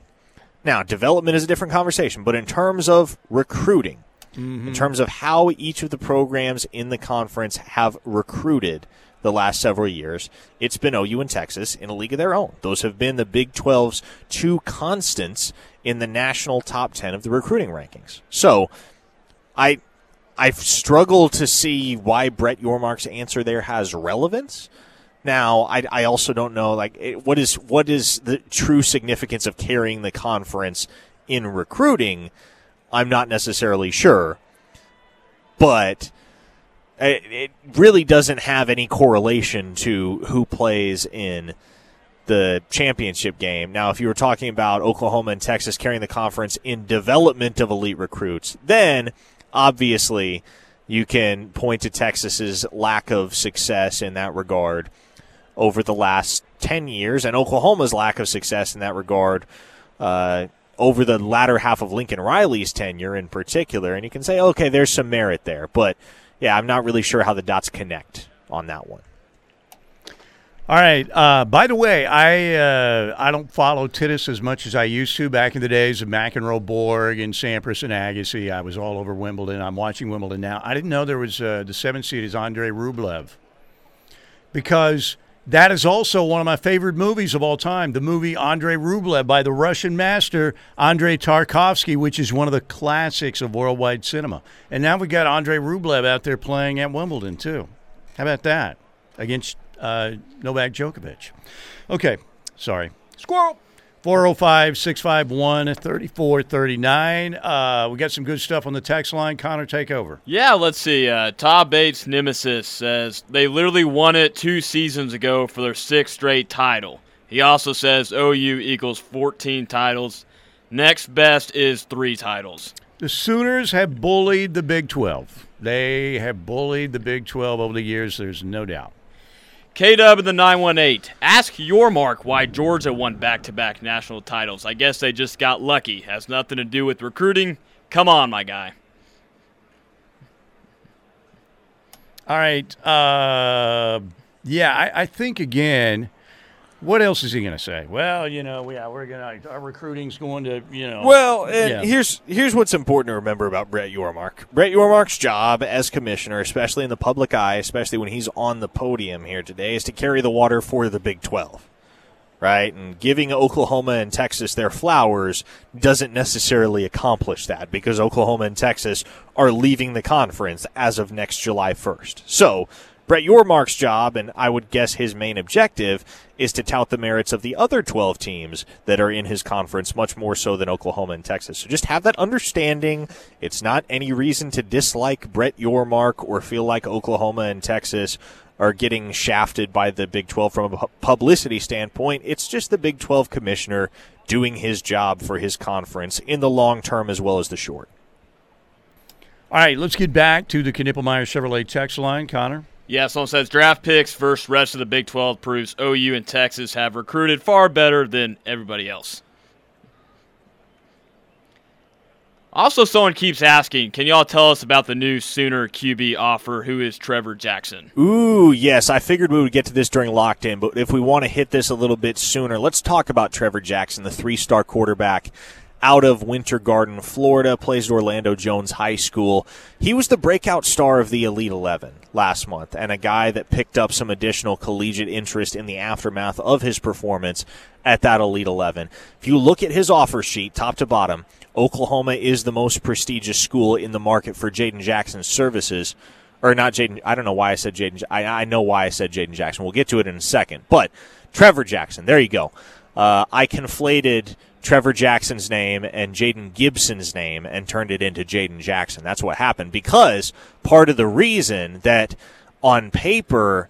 now, development is a different conversation, but in terms of recruiting, mm-hmm. in terms of how each of the programs in the conference have recruited the last several years, it's been OU and Texas in a league of their own. Those have been the Big 12's two constants in the national top 10 of the recruiting rankings. So, I I struggle to see why Brett Yormark's answer there has relevance. Now, I, I also don't know like it, what is what is the true significance of carrying the conference in recruiting. I'm not necessarily sure, but it, it really doesn't have any correlation to who plays in the championship game. Now, if you were talking about Oklahoma and Texas carrying the conference in development of elite recruits, then obviously you can point to Texas's lack of success in that regard over the last 10 years and Oklahoma's lack of success in that regard uh, over the latter half of Lincoln Riley's tenure in particular. And you can say, okay, there's some merit there. But yeah, I'm not really sure how the dots connect on that one. All right. Uh, by the way, I uh, I don't follow tennis as much as I used to back in the days of McEnroe, Borg, and Sampras and Agassi. I was all over Wimbledon. I'm watching Wimbledon now. I didn't know there was uh, the seventh seed is Andre Rublev because that is also one of my favorite movies of all time. The movie Andre Rublev by the Russian master Andrei Tarkovsky, which is one of the classics of worldwide cinema. And now we've got Andrei Rublev out there playing at Wimbledon too. How about that against uh, Novak Djokovic? Okay, sorry. Squirrel. 405 651 3439. Uh, We got some good stuff on the text line. Connor, take over. Yeah, let's see. Uh, Todd Bates Nemesis says they literally won it two seasons ago for their sixth straight title. He also says OU equals 14 titles. Next best is three titles. The Sooners have bullied the Big 12. They have bullied the Big 12 over the years, there's no doubt. K Dub in the 918. Ask Yormark why Georgia won back to back national titles. I guess they just got lucky. Has nothing to do with recruiting. Come on, my guy. All right. Uh, yeah, I, I think, again, what else is he going to say? Well, you know, yeah, we're going to, our recruiting's going to, you know. Well, and yeah. here's here's what's important to remember about Brett Yormark. Brett Yormark's job as commissioner, especially in the public eye, especially when he's on the podium here today, is to carry the water for the Big 12. Right? And giving Oklahoma and Texas their flowers doesn't necessarily accomplish that because Oklahoma and Texas are leaving the conference as of next July 1st. So, Brett Yormark's job, and I would guess his main objective, is to tout the merits of the other 12 teams that are in his conference much more so than Oklahoma and Texas. So just have that understanding. It's not any reason to dislike Brett Yormark or feel like Oklahoma and Texas are getting shafted by the Big 12 from a publicity standpoint. It's just the Big 12 commissioner doing his job for his conference in the long term as well as the short. All right, let's get back to the Knippelmeyer Chevrolet text line. Connor? Yeah, someone says draft picks versus rest of the Big 12 proves OU and Texas have recruited far better than everybody else. Also, someone keeps asking, can y'all tell us about the new Sooner QB offer? Who is Trevor Jackson? Ooh, yes. I figured we would get to this during locked in, but if we want to hit this a little bit sooner, let's talk about Trevor Jackson, the three star quarterback out of Winter Garden, Florida, plays at Orlando Jones High School. He was the breakout star of the Elite 11 last month and a guy that picked up some additional collegiate interest in the aftermath of his performance at that Elite 11. If you look at his offer sheet, top to bottom, Oklahoma is the most prestigious school in the market for Jaden Jackson's services. Or not Jaden. I don't know why I said Jaden. I, I know why I said Jaden Jackson. We'll get to it in a second. But Trevor Jackson, there you go. Uh, I conflated Trevor Jackson's name and Jaden Gibson's name and turned it into Jaden Jackson. That's what happened because part of the reason that on paper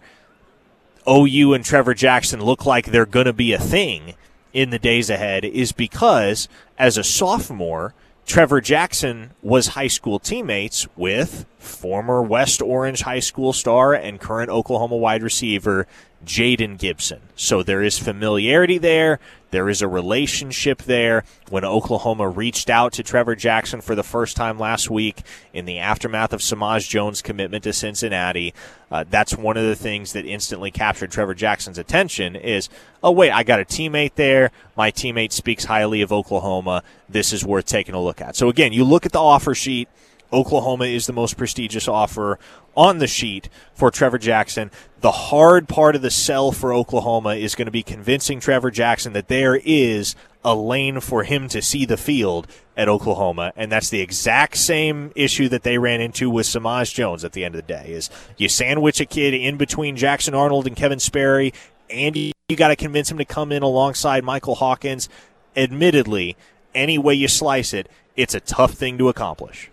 OU and Trevor Jackson look like they're going to be a thing in the days ahead is because as a sophomore, Trevor Jackson was high school teammates with former West Orange High School star and current Oklahoma wide receiver Jaden Gibson. So there is familiarity there. There is a relationship there. When Oklahoma reached out to Trevor Jackson for the first time last week in the aftermath of Samaj Jones' commitment to Cincinnati, uh, that's one of the things that instantly captured Trevor Jackson's attention is, oh, wait, I got a teammate there. My teammate speaks highly of Oklahoma. This is worth taking a look at. So again, you look at the offer sheet. Oklahoma is the most prestigious offer on the sheet for Trevor Jackson. The hard part of the sell for Oklahoma is going to be convincing Trevor Jackson that there is a lane for him to see the field at Oklahoma, and that's the exact same issue that they ran into with Samaj Jones at the end of the day. Is you sandwich a kid in between Jackson Arnold and Kevin Sperry, and you, got to convince him to come in alongside Michael Hawkins. Admittedly, any way you slice it, it's a tough thing to accomplish.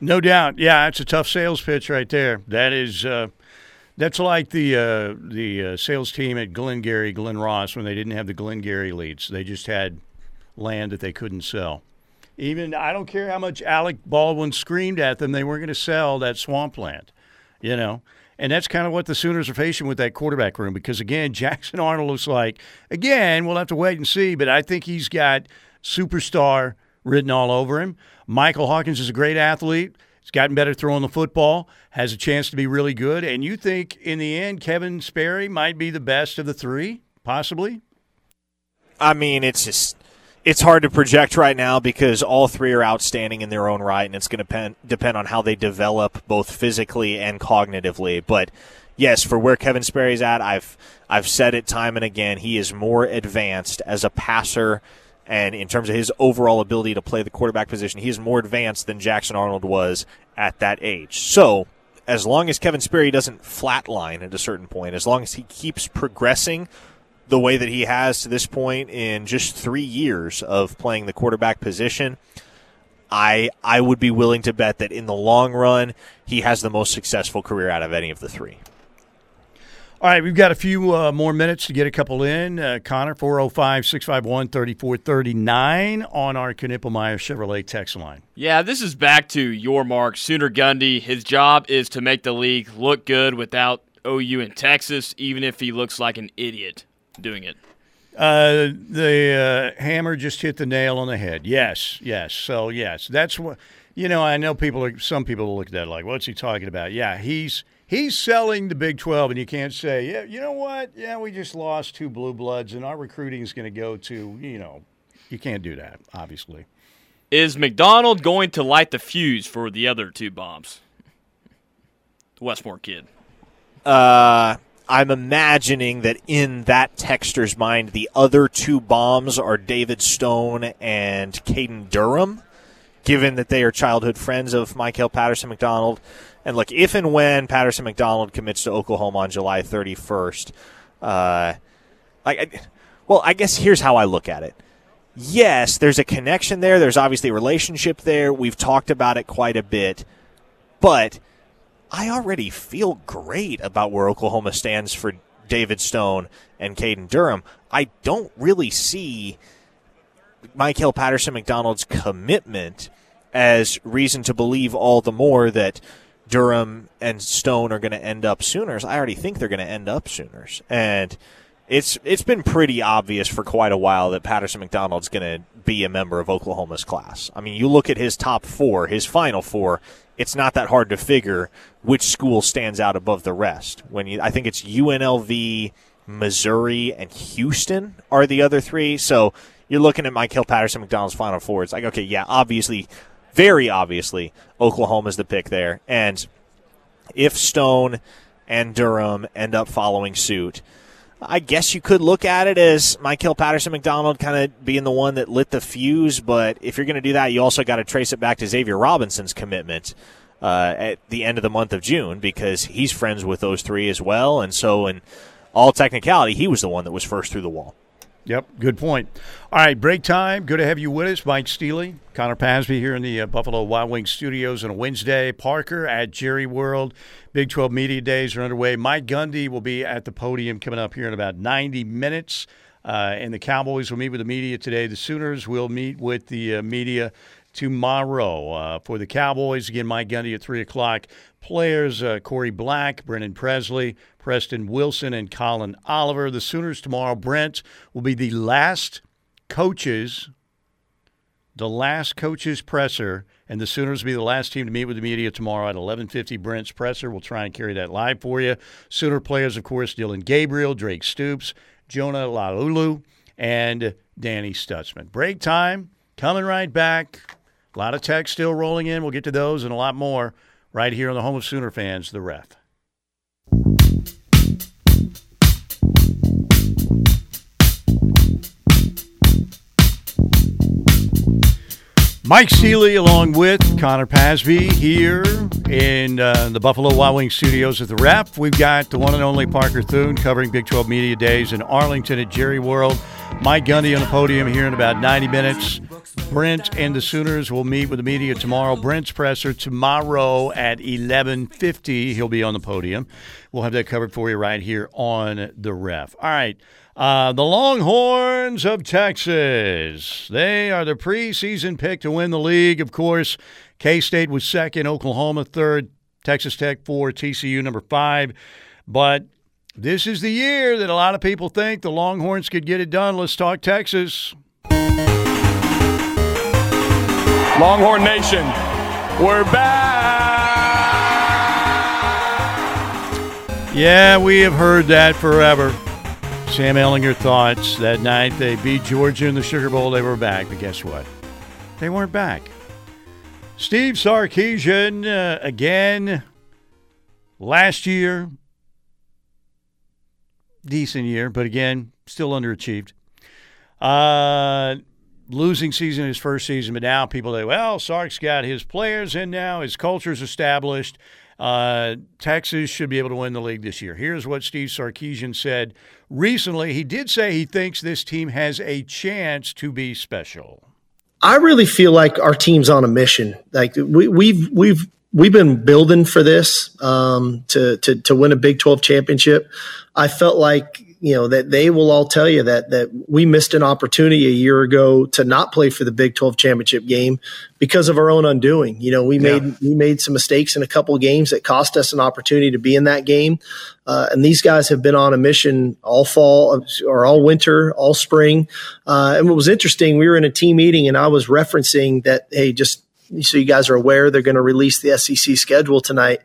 No doubt. Yeah, it's a tough sales pitch right there. That is, uh, that's like the uh, the uh, sales team at Glengarry, Glen Ross, when they didn't have the Glengarry leads. They just had land that they couldn't sell. Even I don't care how much Alec Baldwin screamed at them, they weren't going to sell that swampland. You know. And that's kind of what the Sooners are facing with that quarterback room because, again, Jackson Arnold looks like, again, we'll have to wait and see, but I think he's got superstar written all over him. Michael Hawkins is a great athlete. He's gotten better throwing the football, has a chance to be really good. And you think in the end, Kevin Sperry might be the best of the three, possibly? I mean, it's just it's hard to project right now because all three are outstanding in their own right, and it's going to depend depend on how they develop both physically and cognitively. But yes, for where Kevin Sperry's at, I've I've said it time and again. He is more advanced as a passer and in terms of his overall ability to play the quarterback position, he is more advanced than Jackson Arnold was at that age. So, as long as Kevin Sperry doesn't flatline at a certain point, as long as he keeps progressing the way that he has to this point in just three years of playing the quarterback position, I I would be willing to bet that in the long run he has the most successful career out of any of the three. All right, we've got a few uh, more minutes to get a couple in. Uh, Connor, 405 651 3439 on our Knippelmier Chevrolet text line. Yeah, this is back to Yormark, Sooner Gundy. His job is to make the league look good without OU in Texas, even if he looks like an idiot doing it. Uh, the uh, hammer just hit the nail on the head. Yes, yes. So, yes, that's what, you know, I know people, are, some people look at that like, what's he talking about? Yeah, he's he's selling the Big 12, and you can't say, yeah, you know what? Yeah, we just lost two blue bloods, and our recruiting is going to go to, you know, you can't do that, obviously. Is McDonald going to light the fuse for the other two bombs? The Westmoore kid. Uh, I'm imagining that in that texter's mind, the other two bombs are David Stone and Caden Durham, given that they are childhood friends of Michael Patterson McDonald. And look, if and when Patterson McDonald commits to Oklahoma on July 31st, uh, like, well, I guess here's how I look at it. Yes, there's a connection there. There's obviously a relationship there. We've talked about it quite a bit, but I already feel great about where Oklahoma stands for David Stone and Caden Durham. I don't really see Michael Patterson McDonald's commitment as reason to believe all the more that Durham and Stone are going to end up Sooners. I already think they're going to end up Sooners, and it's it's been pretty obvious for quite a while that Patterson McDonald's going to be a member of Oklahoma's class. I mean, you look at his top four, his final four. It's not that hard to figure which school stands out above the rest. When you, I think it's UNLV, Missouri, and Houston are the other three. So you're looking at Michael Patterson McDonald's final four. It's like, okay, yeah, obviously very obviously, Oklahoma's the pick there. And if Stone and Durham end up following suit, I guess you could look at it as Michael Patterson McDonald kind of being the one that lit the fuse. But if you're going to do that, you also got to trace it back to Xavier Robinson's commitment uh, at the end of the month of June because he's friends with those three as well. And so, in all technicality, he was the one that was first through the wall. Yep, good point. All right, break time. Good to have you with us, Mike Steely, Connor Pasby here in the uh, Buffalo Wild Wings studios on a Wednesday. Parker at Jerry World. Big 12 Media Days are underway. Mike Gundy will be at the podium coming up here in about 90 minutes. Uh, and the Cowboys will meet with the media today. The Sooners will meet with the uh, media tomorrow. Uh, for the Cowboys, again, Mike Gundy at 3 o'clock. Players uh, Corey Black, Brennan Presley, Preston Wilson, and Collin Oliver. The Sooners tomorrow, Brent, will be the last coaches, the last coaches presser, and the Sooners will be the last team to meet with the media tomorrow at 11:50. Brent's presser. We'll try and carry that live for you. Sooner players, of course, Dillon Gabriel, Drake Stoops, Jonah Laulu, and Danny Stutsman. Break time. Coming right back. A lot of text still rolling in. We'll get to those and a lot more right here on the home of Sooner fans, the ref. Mike Steely, along with Connor Pasby, here in uh, the Buffalo Wild Wings studios at the Ref. We've got the one and only Parker Thune covering Big 12 Media Days in Arlington at Jerry World. Mike Gundy on the podium here in about 90 minutes. Brent and the Sooners will meet with the media tomorrow. Brent's presser tomorrow at 11:50. He'll be on the podium. We'll have that covered for you right here on the Ref. All right. Uh, the Longhorns of Texas. They are the preseason pick to win the league. Of course, K State was second, Oklahoma third, Texas Tech four, TCU number five. But this is the year that a lot of people think the Longhorns could get it done. Let's talk Texas. Longhorn Nation, we're back. Yeah, we have heard that forever. Sam Ehlinger thoughts that night they beat Georgia in the Sugar Bowl, they were back. But guess what? They weren't back. Steve Sarkisian, uh, again, last year, decent year, but again, still underachieved. Uh, losing season his first season, but now people say, well, Sark's got his players in now, his culture's established. Uh, Texas should be able to win the league this year. Here's what Steve Sarkisian said recently. He did say he thinks this team has a chance to be special. I really feel like our team's on a mission. Like we, we've we've we've been building for this um, to, to to win a Big Twelve championship. I felt like you know that they will all tell you that that we missed an opportunity a year ago to not play for the Big 12 championship game because of our own undoing. You know, we yeah. made we made some mistakes in a couple of games that cost us an opportunity to be in that game. Uh, and these guys have been on a mission all fall or all winter, all spring. Uh, and what was interesting, we were in a team meeting and I was referencing that, hey, just so you guys are aware, they're going to release the SEC schedule tonight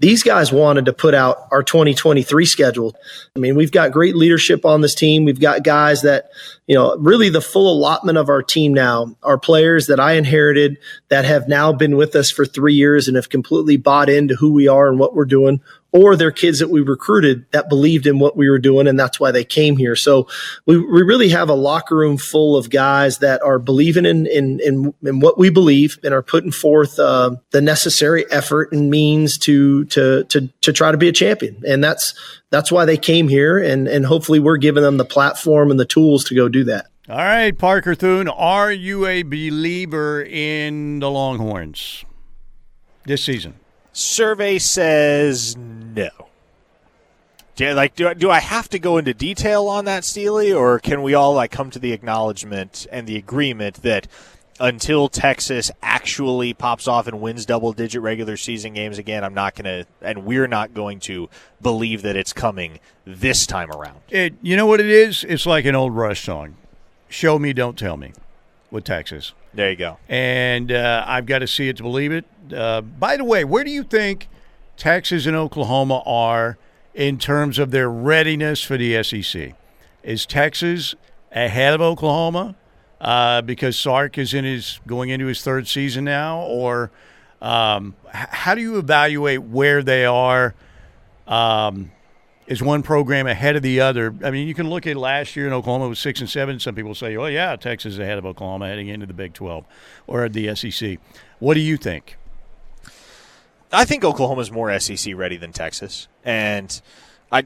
these guys wanted to put out our 2023 schedule. I mean, we've got great leadership on this team. We've got guys that, you know, really the full allotment of our team now are players that I inherited that have now been with us for three years and have completely bought into who we are and what we're doing or they're kids that we recruited that believed in what we were doing and that's why they came here. So we, we really have a locker room full of guys that are believing in in in, in what we believe and are putting forth uh, the necessary effort and means to to to to try to be a champion. And that's that's why they came here and and hopefully we're giving them the platform and the tools to go do that. All right, Parker Thune, are you a believer in the Longhorns this season? Survey says no. Do, like, do, do I have to go into detail on that, Steely, or can we all like come to the acknowledgement and the agreement that until Texas actually pops off and wins double-digit regular season games again, I'm not going to, and we're not going to believe that it's coming this time around. It, you know what it is? It's like an old Rush song, "Show me, don't tell me," with Texas. There you go. And uh, I've got to see it to believe it. Uh, by the way, where do you think Texas and Oklahoma are in terms of their readiness for the SEC? Is Texas ahead of Oklahoma uh, because Sark is in his going into his third season now, or um, how do you evaluate where they are? Um, is one program ahead of the other? I mean, you can look at last year in Oklahoma was six and seven. Some people say, "Oh yeah, Texas is ahead of Oklahoma heading into the Big Twelve or the SEC." What do you think? I think Oklahoma's more SEC ready than Texas, and I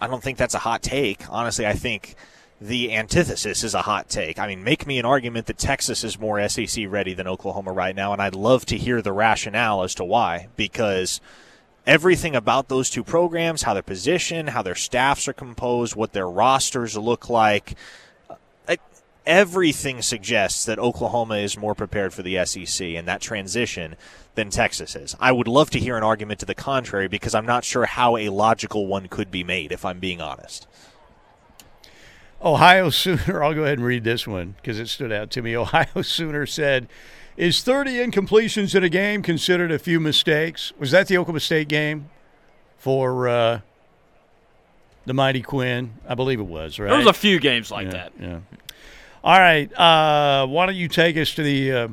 I don't think that's a hot take. Honestly, I think the antithesis is a hot take. I mean, make me an argument that Texas is more SEC ready than Oklahoma right now, and I'd love to hear the rationale as to why, because everything about those two programs, how they're positioned, how their staffs are composed, what their rosters look like, everything suggests that Oklahoma is more prepared for the SEC and that transition than Texas is. I would love to hear an argument to the contrary because I'm not sure how a logical one could be made, if I'm being honest. Ohio Sooner, I'll go ahead and read this one because it stood out to me. Ohio Sooner said, Is 30 incompletions in a game considered a few mistakes? Was that the Oklahoma State game for uh, the Mighty Quinn? I believe it was, right? There was a few games like yeah, that. Yeah. All right. Uh, why don't you take us to the uh,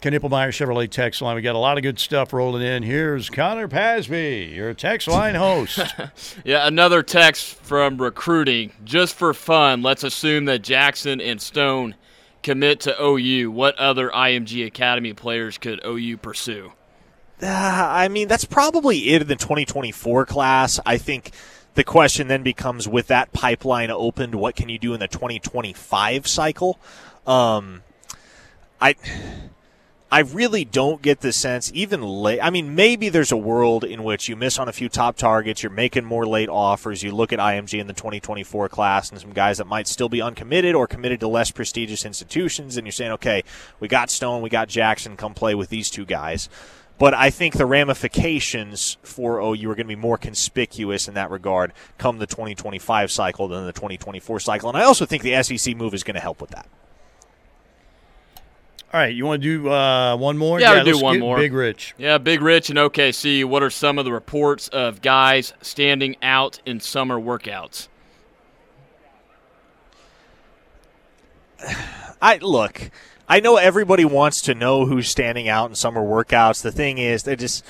Knippelmier Chevrolet text line? We got a lot of good stuff rolling in. Here's Connor Pasby, your text line host. Yeah, another text from recruiting. Just for fun, let's assume that Jackson and Stone commit to OU. What other IMG Academy players could OU pursue? Uh, I mean, that's probably it in the 2024 class. I think the question then becomes with that pipeline opened, what can you do in the 2025 cycle? Um, I. I really don't get the sense, even late. I mean, maybe there's a world in which you miss on a few top targets, you're making more late offers. You look at IMG in the 2024 class and some guys that might still be uncommitted or committed to less prestigious institutions, and you're saying, okay, we got Stone, we got Jackson, come play with these two guys. But I think the ramifications for OU are going to be more conspicuous in that regard come the 2025 cycle than the 2024 cycle. And I also think the SEC move is going to help with that. All right, you want to do uh, one more? Yeah, we'll do let's one get more. Big Rich. Yeah, Big Rich and OKC. What are some of the reports of guys standing out in summer workouts? I look. I know everybody wants to know who's standing out in summer workouts. The thing is, they're just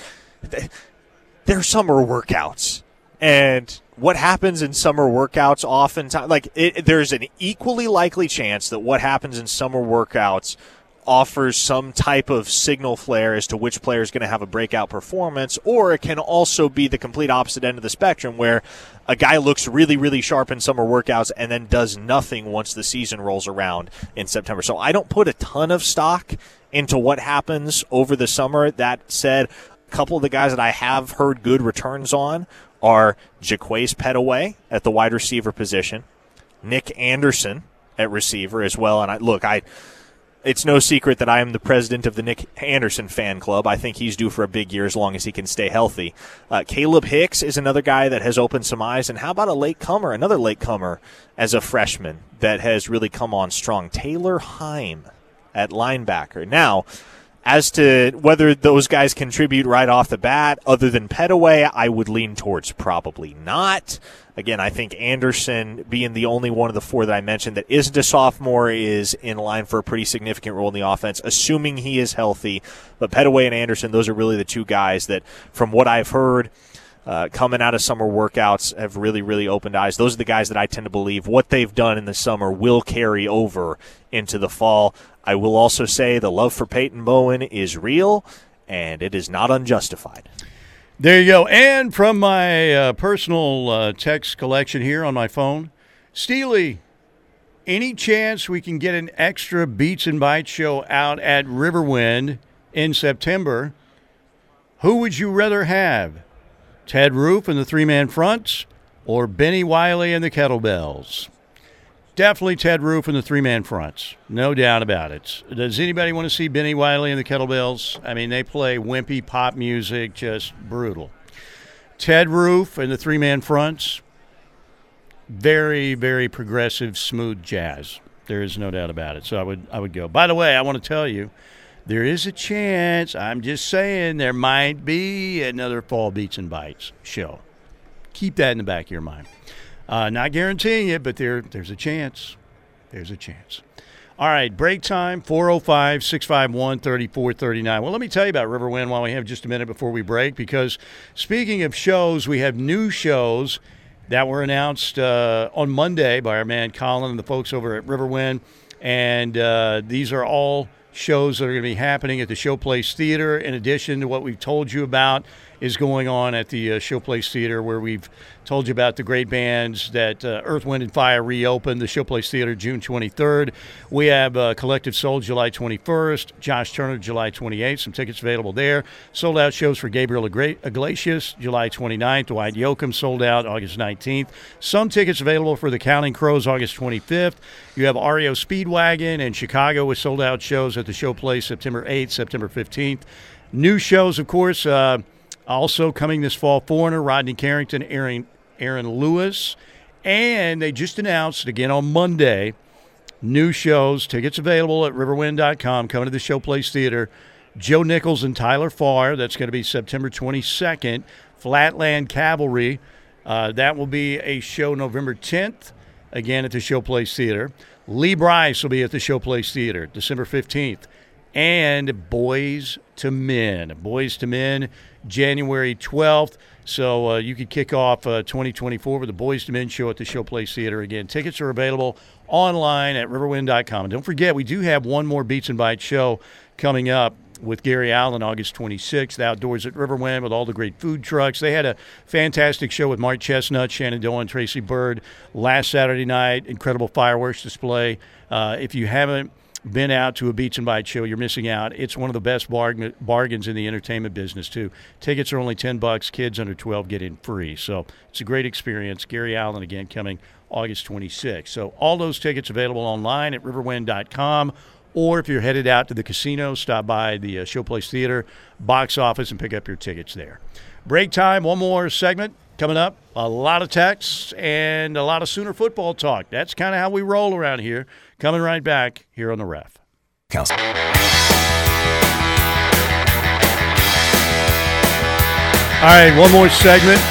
they're summer workouts, and what happens in summer workouts oftentimes, like it, there's an equally likely chance that what happens in summer workouts offers some type of signal flare as to which player is going to have a breakout performance, or it can also be the complete opposite end of the spectrum where a guy looks really, really sharp in summer workouts and then does nothing once the season rolls around in September. So I don't put a ton of stock into what happens over the summer. That said, a couple of the guys that I have heard good returns on are Jaquaize Pettaway at the wide receiver position, Nick Anderson at receiver as well. And I look, I it's no secret that I am the president of the Nick Anderson fan club. I think he's due for a big year as long as he can stay healthy. Uh, Kalib Hicks is another guy that has opened some eyes. And how about a late comer, another late comer as a freshman that has really come on strong? Taylor Heim at linebacker. Now, as to whether those guys contribute right off the bat, other than Pettaway, I would lean towards probably not. Again, I think Anderson, being the only one of the four that I mentioned that isn't a sophomore, is in line for a pretty significant role in the offense, assuming he is healthy. But Pettaway and Anderson, those are really the two guys that, from what I've heard, uh, coming out of summer workouts have really, really opened eyes. Those are the guys that I tend to believe what they've done in the summer will carry over into the fall. I will also say the love for Peyton Bowen is real, and it is not unjustified. There you go. And from my uh, personal uh, text collection here on my phone, Steely, any chance we can get an extra Beats and Bites show out at Riverwind in September? Who would you rather have? Ted Roof and the three man fronts or Benny Wiley and the kettlebells? Definitely Ted Roof and the three man fronts. No doubt about it. Does anybody want to see Benny Wiley and the kettlebells? I mean, they play wimpy pop music, just brutal. Ted Roof and the three man fronts, very, very progressive, smooth jazz. There is no doubt about it. So I would I would go. By the way, I want to tell you, there is a chance, I'm just saying, there might be another Fall Beats and Bites show. Keep that in the back of your mind. Uh, not guaranteeing it, but there there's a chance. There's a chance. All right, break time 405 651 3439. Well, let me tell you about Riverwind while we have just a minute before we break, because speaking of shows, we have new shows that were announced uh, on Monday by our man Colin and the folks over at Riverwind. And uh, these are all shows that are going to be happening at the Showplace Theater, in addition to what we've told you about is going on at the uh, Showplace Theater, where we've told you about the great bands that uh, Earth, Wind, and Fire reopened the Showplace Theater June 23rd. We have uh, Collective Soul July 21st, Josh Turner July 28th. Some tickets available there. Sold out shows for Gabriel Iglesias July 29th. Dwight Yoakam sold out August 19th. Some tickets available for the Counting Crows August 25th. You have REO Speedwagon in Chicago with sold out shows at the Showplace September 8th, September 15th. New shows, of course. Uh, also coming this fall, Foreigner, Rodney Carrington, Aaron, Aaron Lewis. And they just announced again on Monday new shows. Tickets available at riverwind.com. Coming to the Showplace Theater. Joe Nichols and Tyler Farr. That's going to be September 22nd. Flatland Cavalry. Uh, that will be a show November 10th, again at the Showplace Theater. Lee Brice will be at the Showplace Theater December 15th. And Boyz II Men. Boyz II Men, January 12th. So uh, you could kick off uh, 2024 with the Boyz II Men show at the Showplace Theater. Again, tickets are available online at riverwind.com. And don't forget, we do have one more Beats and Bites show coming up with Gary Allan August 26th, outdoors at Riverwind with all the great food trucks. They had a fantastic show with Mark Chesnutt, Shannon Doan, Tracy Byrd last Saturday night. Incredible fireworks display. Uh, if you haven't been out to a Beats and Bites show, you're missing out. It's one of the best bargain, bargains in the entertainment business too. Tickets are only 10 bucks. Kids under 12 get in free. So it's a great experience. Gary Allan again coming August 26th. So all those tickets available online at riverwind.com or if you're headed out to the casino, stop by the uh, Showplace Theater box office and pick up your tickets there. Break time, one more segment coming up. A lot of texts and a lot of Sooner football talk. That's kind of how we roll around here. Coming right back here on the ref. Council. All right, one more segment.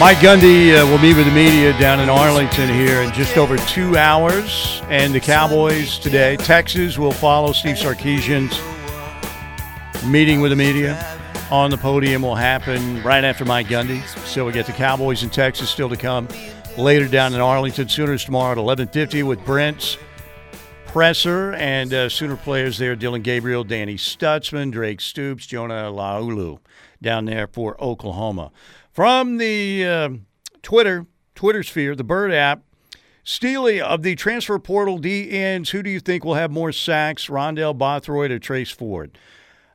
Mike Gundy uh, will meet with the media down in Arlington here in just over two hours. And the Cowboys today, Texas will follow Steve Sarkisian's meeting with the media on the podium will happen right after Mike Gundy. So we get the Cowboys in Texas still to come later down in Arlington. Sooners tomorrow at 11:50 with Brent's Presser and uh, Sooner players there: Dillon Gabriel, Danny Stutsman, Drake Stoops, Jonah Laulu down there for Oklahoma. From the uh, Twitter, Twitter sphere, the Bird app, Steely of the transfer portal DNs, who do you think will have more sacks, Rondell Bothroyd or Trace Ford?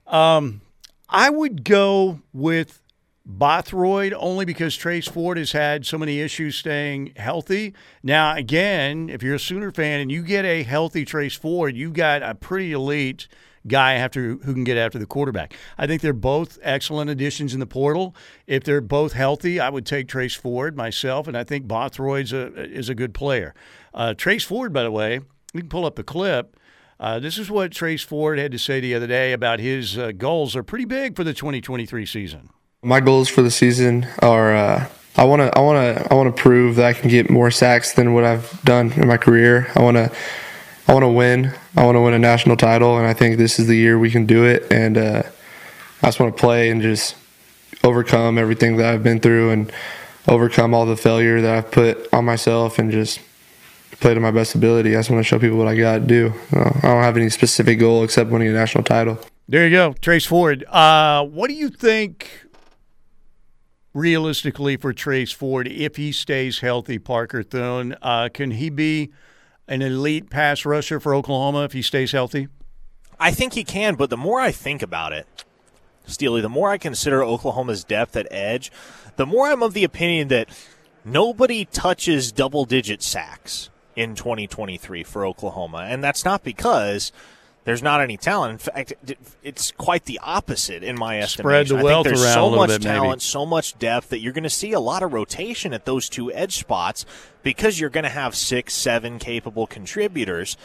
Um, I would go with Bothroyd only because Trace Ford has had so many issues staying healthy. Now, again, if you're a Sooner fan and you get a healthy Trace Ford, you've got a pretty elite guy after who can get after the quarterback. I think they're both excellent additions in the portal. If they're both healthy, I would take Trace Ford myself, and I think Bothroyd is a good player. Uh, Trace Ford, by the way, you can pull up the clip. Uh, this is what Trace Ford had to say the other day about his uh, goals are pretty big for the 2023 season. My goals for the season are uh, I want to I want to I want to prove that I can get more sacks than what I've done in my career. I want to I want to win. I want to win a national title, and I think this is the year we can do it. And uh, I just want to play and just overcome everything that I've been through and overcome all the failure that I've put on myself and just play to my best ability. I just want to show people what I got to do. Uh, I don't have any specific goal except winning a national title. There you go, Trace Ford. Uh, what do you think? Realistically, for Trace Ford, if he stays healthy, Parker Thune, uh, can he be an elite pass rusher for Oklahoma if he stays healthy? I think he can, but the more I think about it, Steely, the more I consider Oklahoma's depth at edge, the more I'm of the opinion that nobody touches double digit sacks in 2023 for Oklahoma. And that's not because there's not any talent. In fact, it's quite the opposite in my estimation. Spread the wealth I think there's around so much bit, talent, maybe. so much depth that you're going to see a lot of rotation at those two edge spots because you're going to have six, seven capable contributors.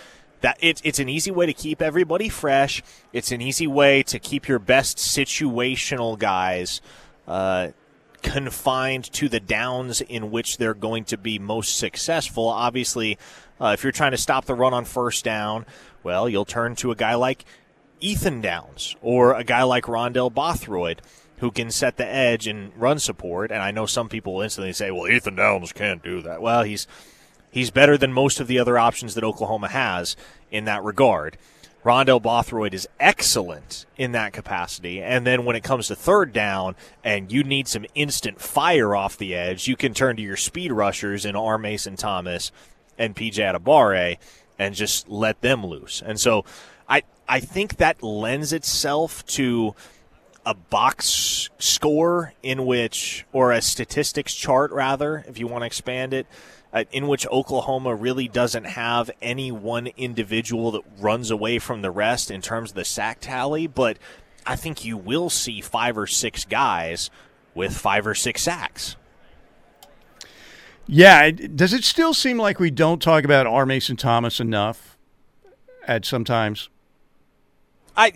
That it's it's an easy way to keep everybody fresh. It's an easy way to keep your best situational guys. Uh, confined to the downs in which they're going to be most successful. Obviously, uh, if you're trying to stop the run on first down, well, you'll turn to a guy like Ethan Downs or a guy like Rondell Bothroyd who can set the edge and run support. And I know some people instantly say, well, Ethan Downs can't do that. Well, he's he's better than most of the other options that Oklahoma has in that regard. Rondell Bothroyd is excellent in that capacity. And then when it comes to third down and you need some instant fire off the edge, you can turn to your speed rushers in R. Mason Thomas and PJ Adebawore and just let them loose. And so I I think that lends itself to a box score in which or a statistics chart rather, if you want to expand it, uh, in which Oklahoma really doesn't have any one individual that runs away from the rest in terms of the sack tally, but I think you will see five or six guys with five or six sacks. Yeah, it- does it still seem like we don't talk about R. Mason Thomas enough at sometimes? I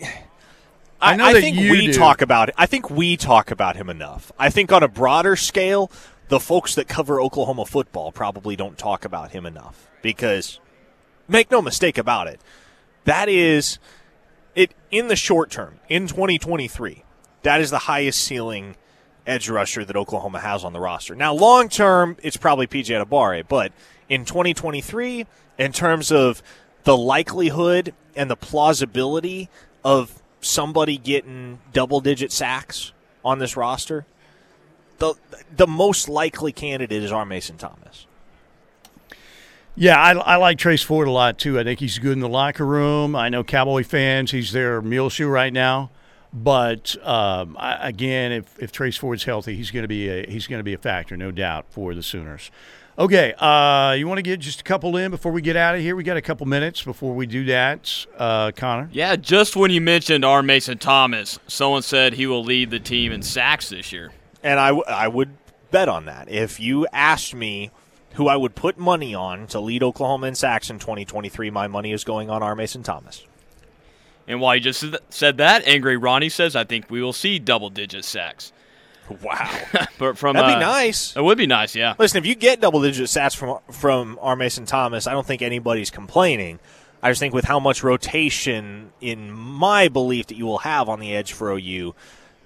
I I, know I that think we do. talk about it. I think we talk about him enough. I think on a broader scale, the folks that cover Oklahoma football probably don't talk about him enough because make no mistake about it. That is it in the short term, in 2023. That is the highest ceiling edge rusher that Oklahoma has on the roster. Now, long term, it's probably PJ Adebawore, but in 2023, in terms of the likelihood and the plausibility of somebody getting double digit sacks on this roster, the the most likely candidate is R. Mason Thomas. Yeah, I, I like Trace Ford a lot too. I think he's good in the locker room. I know Cowboy fans; he's their mule shoe right now. But um, I, again, if, if Trace Ford's healthy, he's going to be a he's going to be a factor, no doubt, for the Sooners. Okay, uh, you want to get just a couple in before we get out of here? We got a couple minutes before we do that, uh, Connor. Yeah, just when you mentioned R. Mason Thomas, someone said he will lead the team in sacks this year. And I, w- I would bet on that. If you asked me who I would put money on to lead Oklahoma in sacks in 2023, my money is going on R. Mason Thomas. And while he just said that, Angry Ronnie says, I think we will see double digit sacks. Wow. but from That'd be uh, nice. It would be nice, yeah. Listen, if you get double digit stats from from R. Mason Thomas, I don't think anybody's complaining. I just think with how much rotation, in my belief, that you will have on the edge for OU,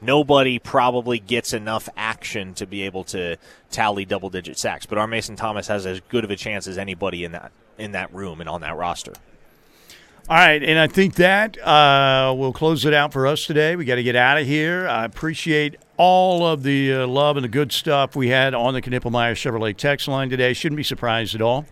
nobody probably gets enough action to be able to tally double digit sacks. But R. Mason Thomas has as good of a chance as anybody in that in that room and on that roster. All right, and I think that uh, will close it out for us today. We got to get out of here. I appreciate all of the uh, love and the good stuff we had on the Knippelmier Chevrolet text line today. Shouldn't be surprised at all.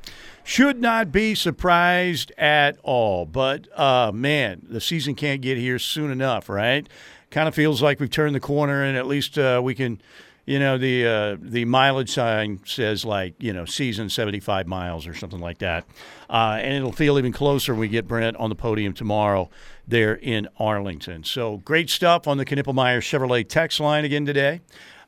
Should not be surprised at all. But uh, man, the season can't get here soon enough, right? Kind of feels like we've turned the corner, and at least uh, we can. You know the uh, the mileage sign says like you know season seventy five miles or something like that, uh, and it'll feel even closer when we get Brent on the podium tomorrow there in Arlington. So great stuff on the Knippelmier Chevrolet text line again today.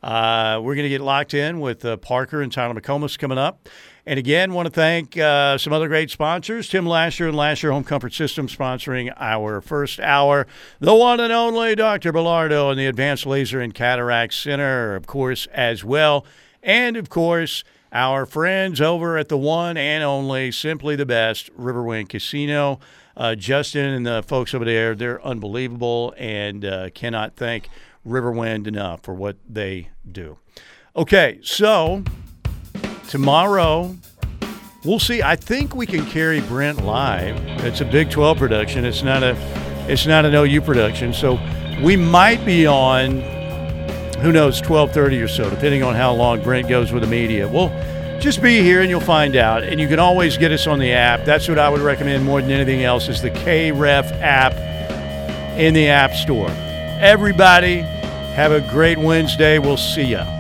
Uh, we're going to get locked in with uh, Parker and Tyler McComas coming up. And again, want to thank uh, some other great sponsors Tim Lasher and Lasher Home Comfort System sponsoring our first hour. The one and only Dr. Bellardo and the Advanced Laser and Cataract Center, of course, as well. And of course, our friends over at the one and only, simply the best, Riverwind Casino. Uh, Justin and the folks over there, they're unbelievable and uh, cannot thank Riverwind enough for what they do. Okay, so tomorrow we'll see. I think we can carry Brent live. It's a Big 12 production. It's not a it's not an OU production. So we might be on who knows 12:30 or so depending on how long Brent goes with the media. We'll just be here and you'll find out. And you can always get us on the app. That's what I would recommend more than anything else is the KREF app in the App Store. Everybody have a great Wednesday. We'll see ya.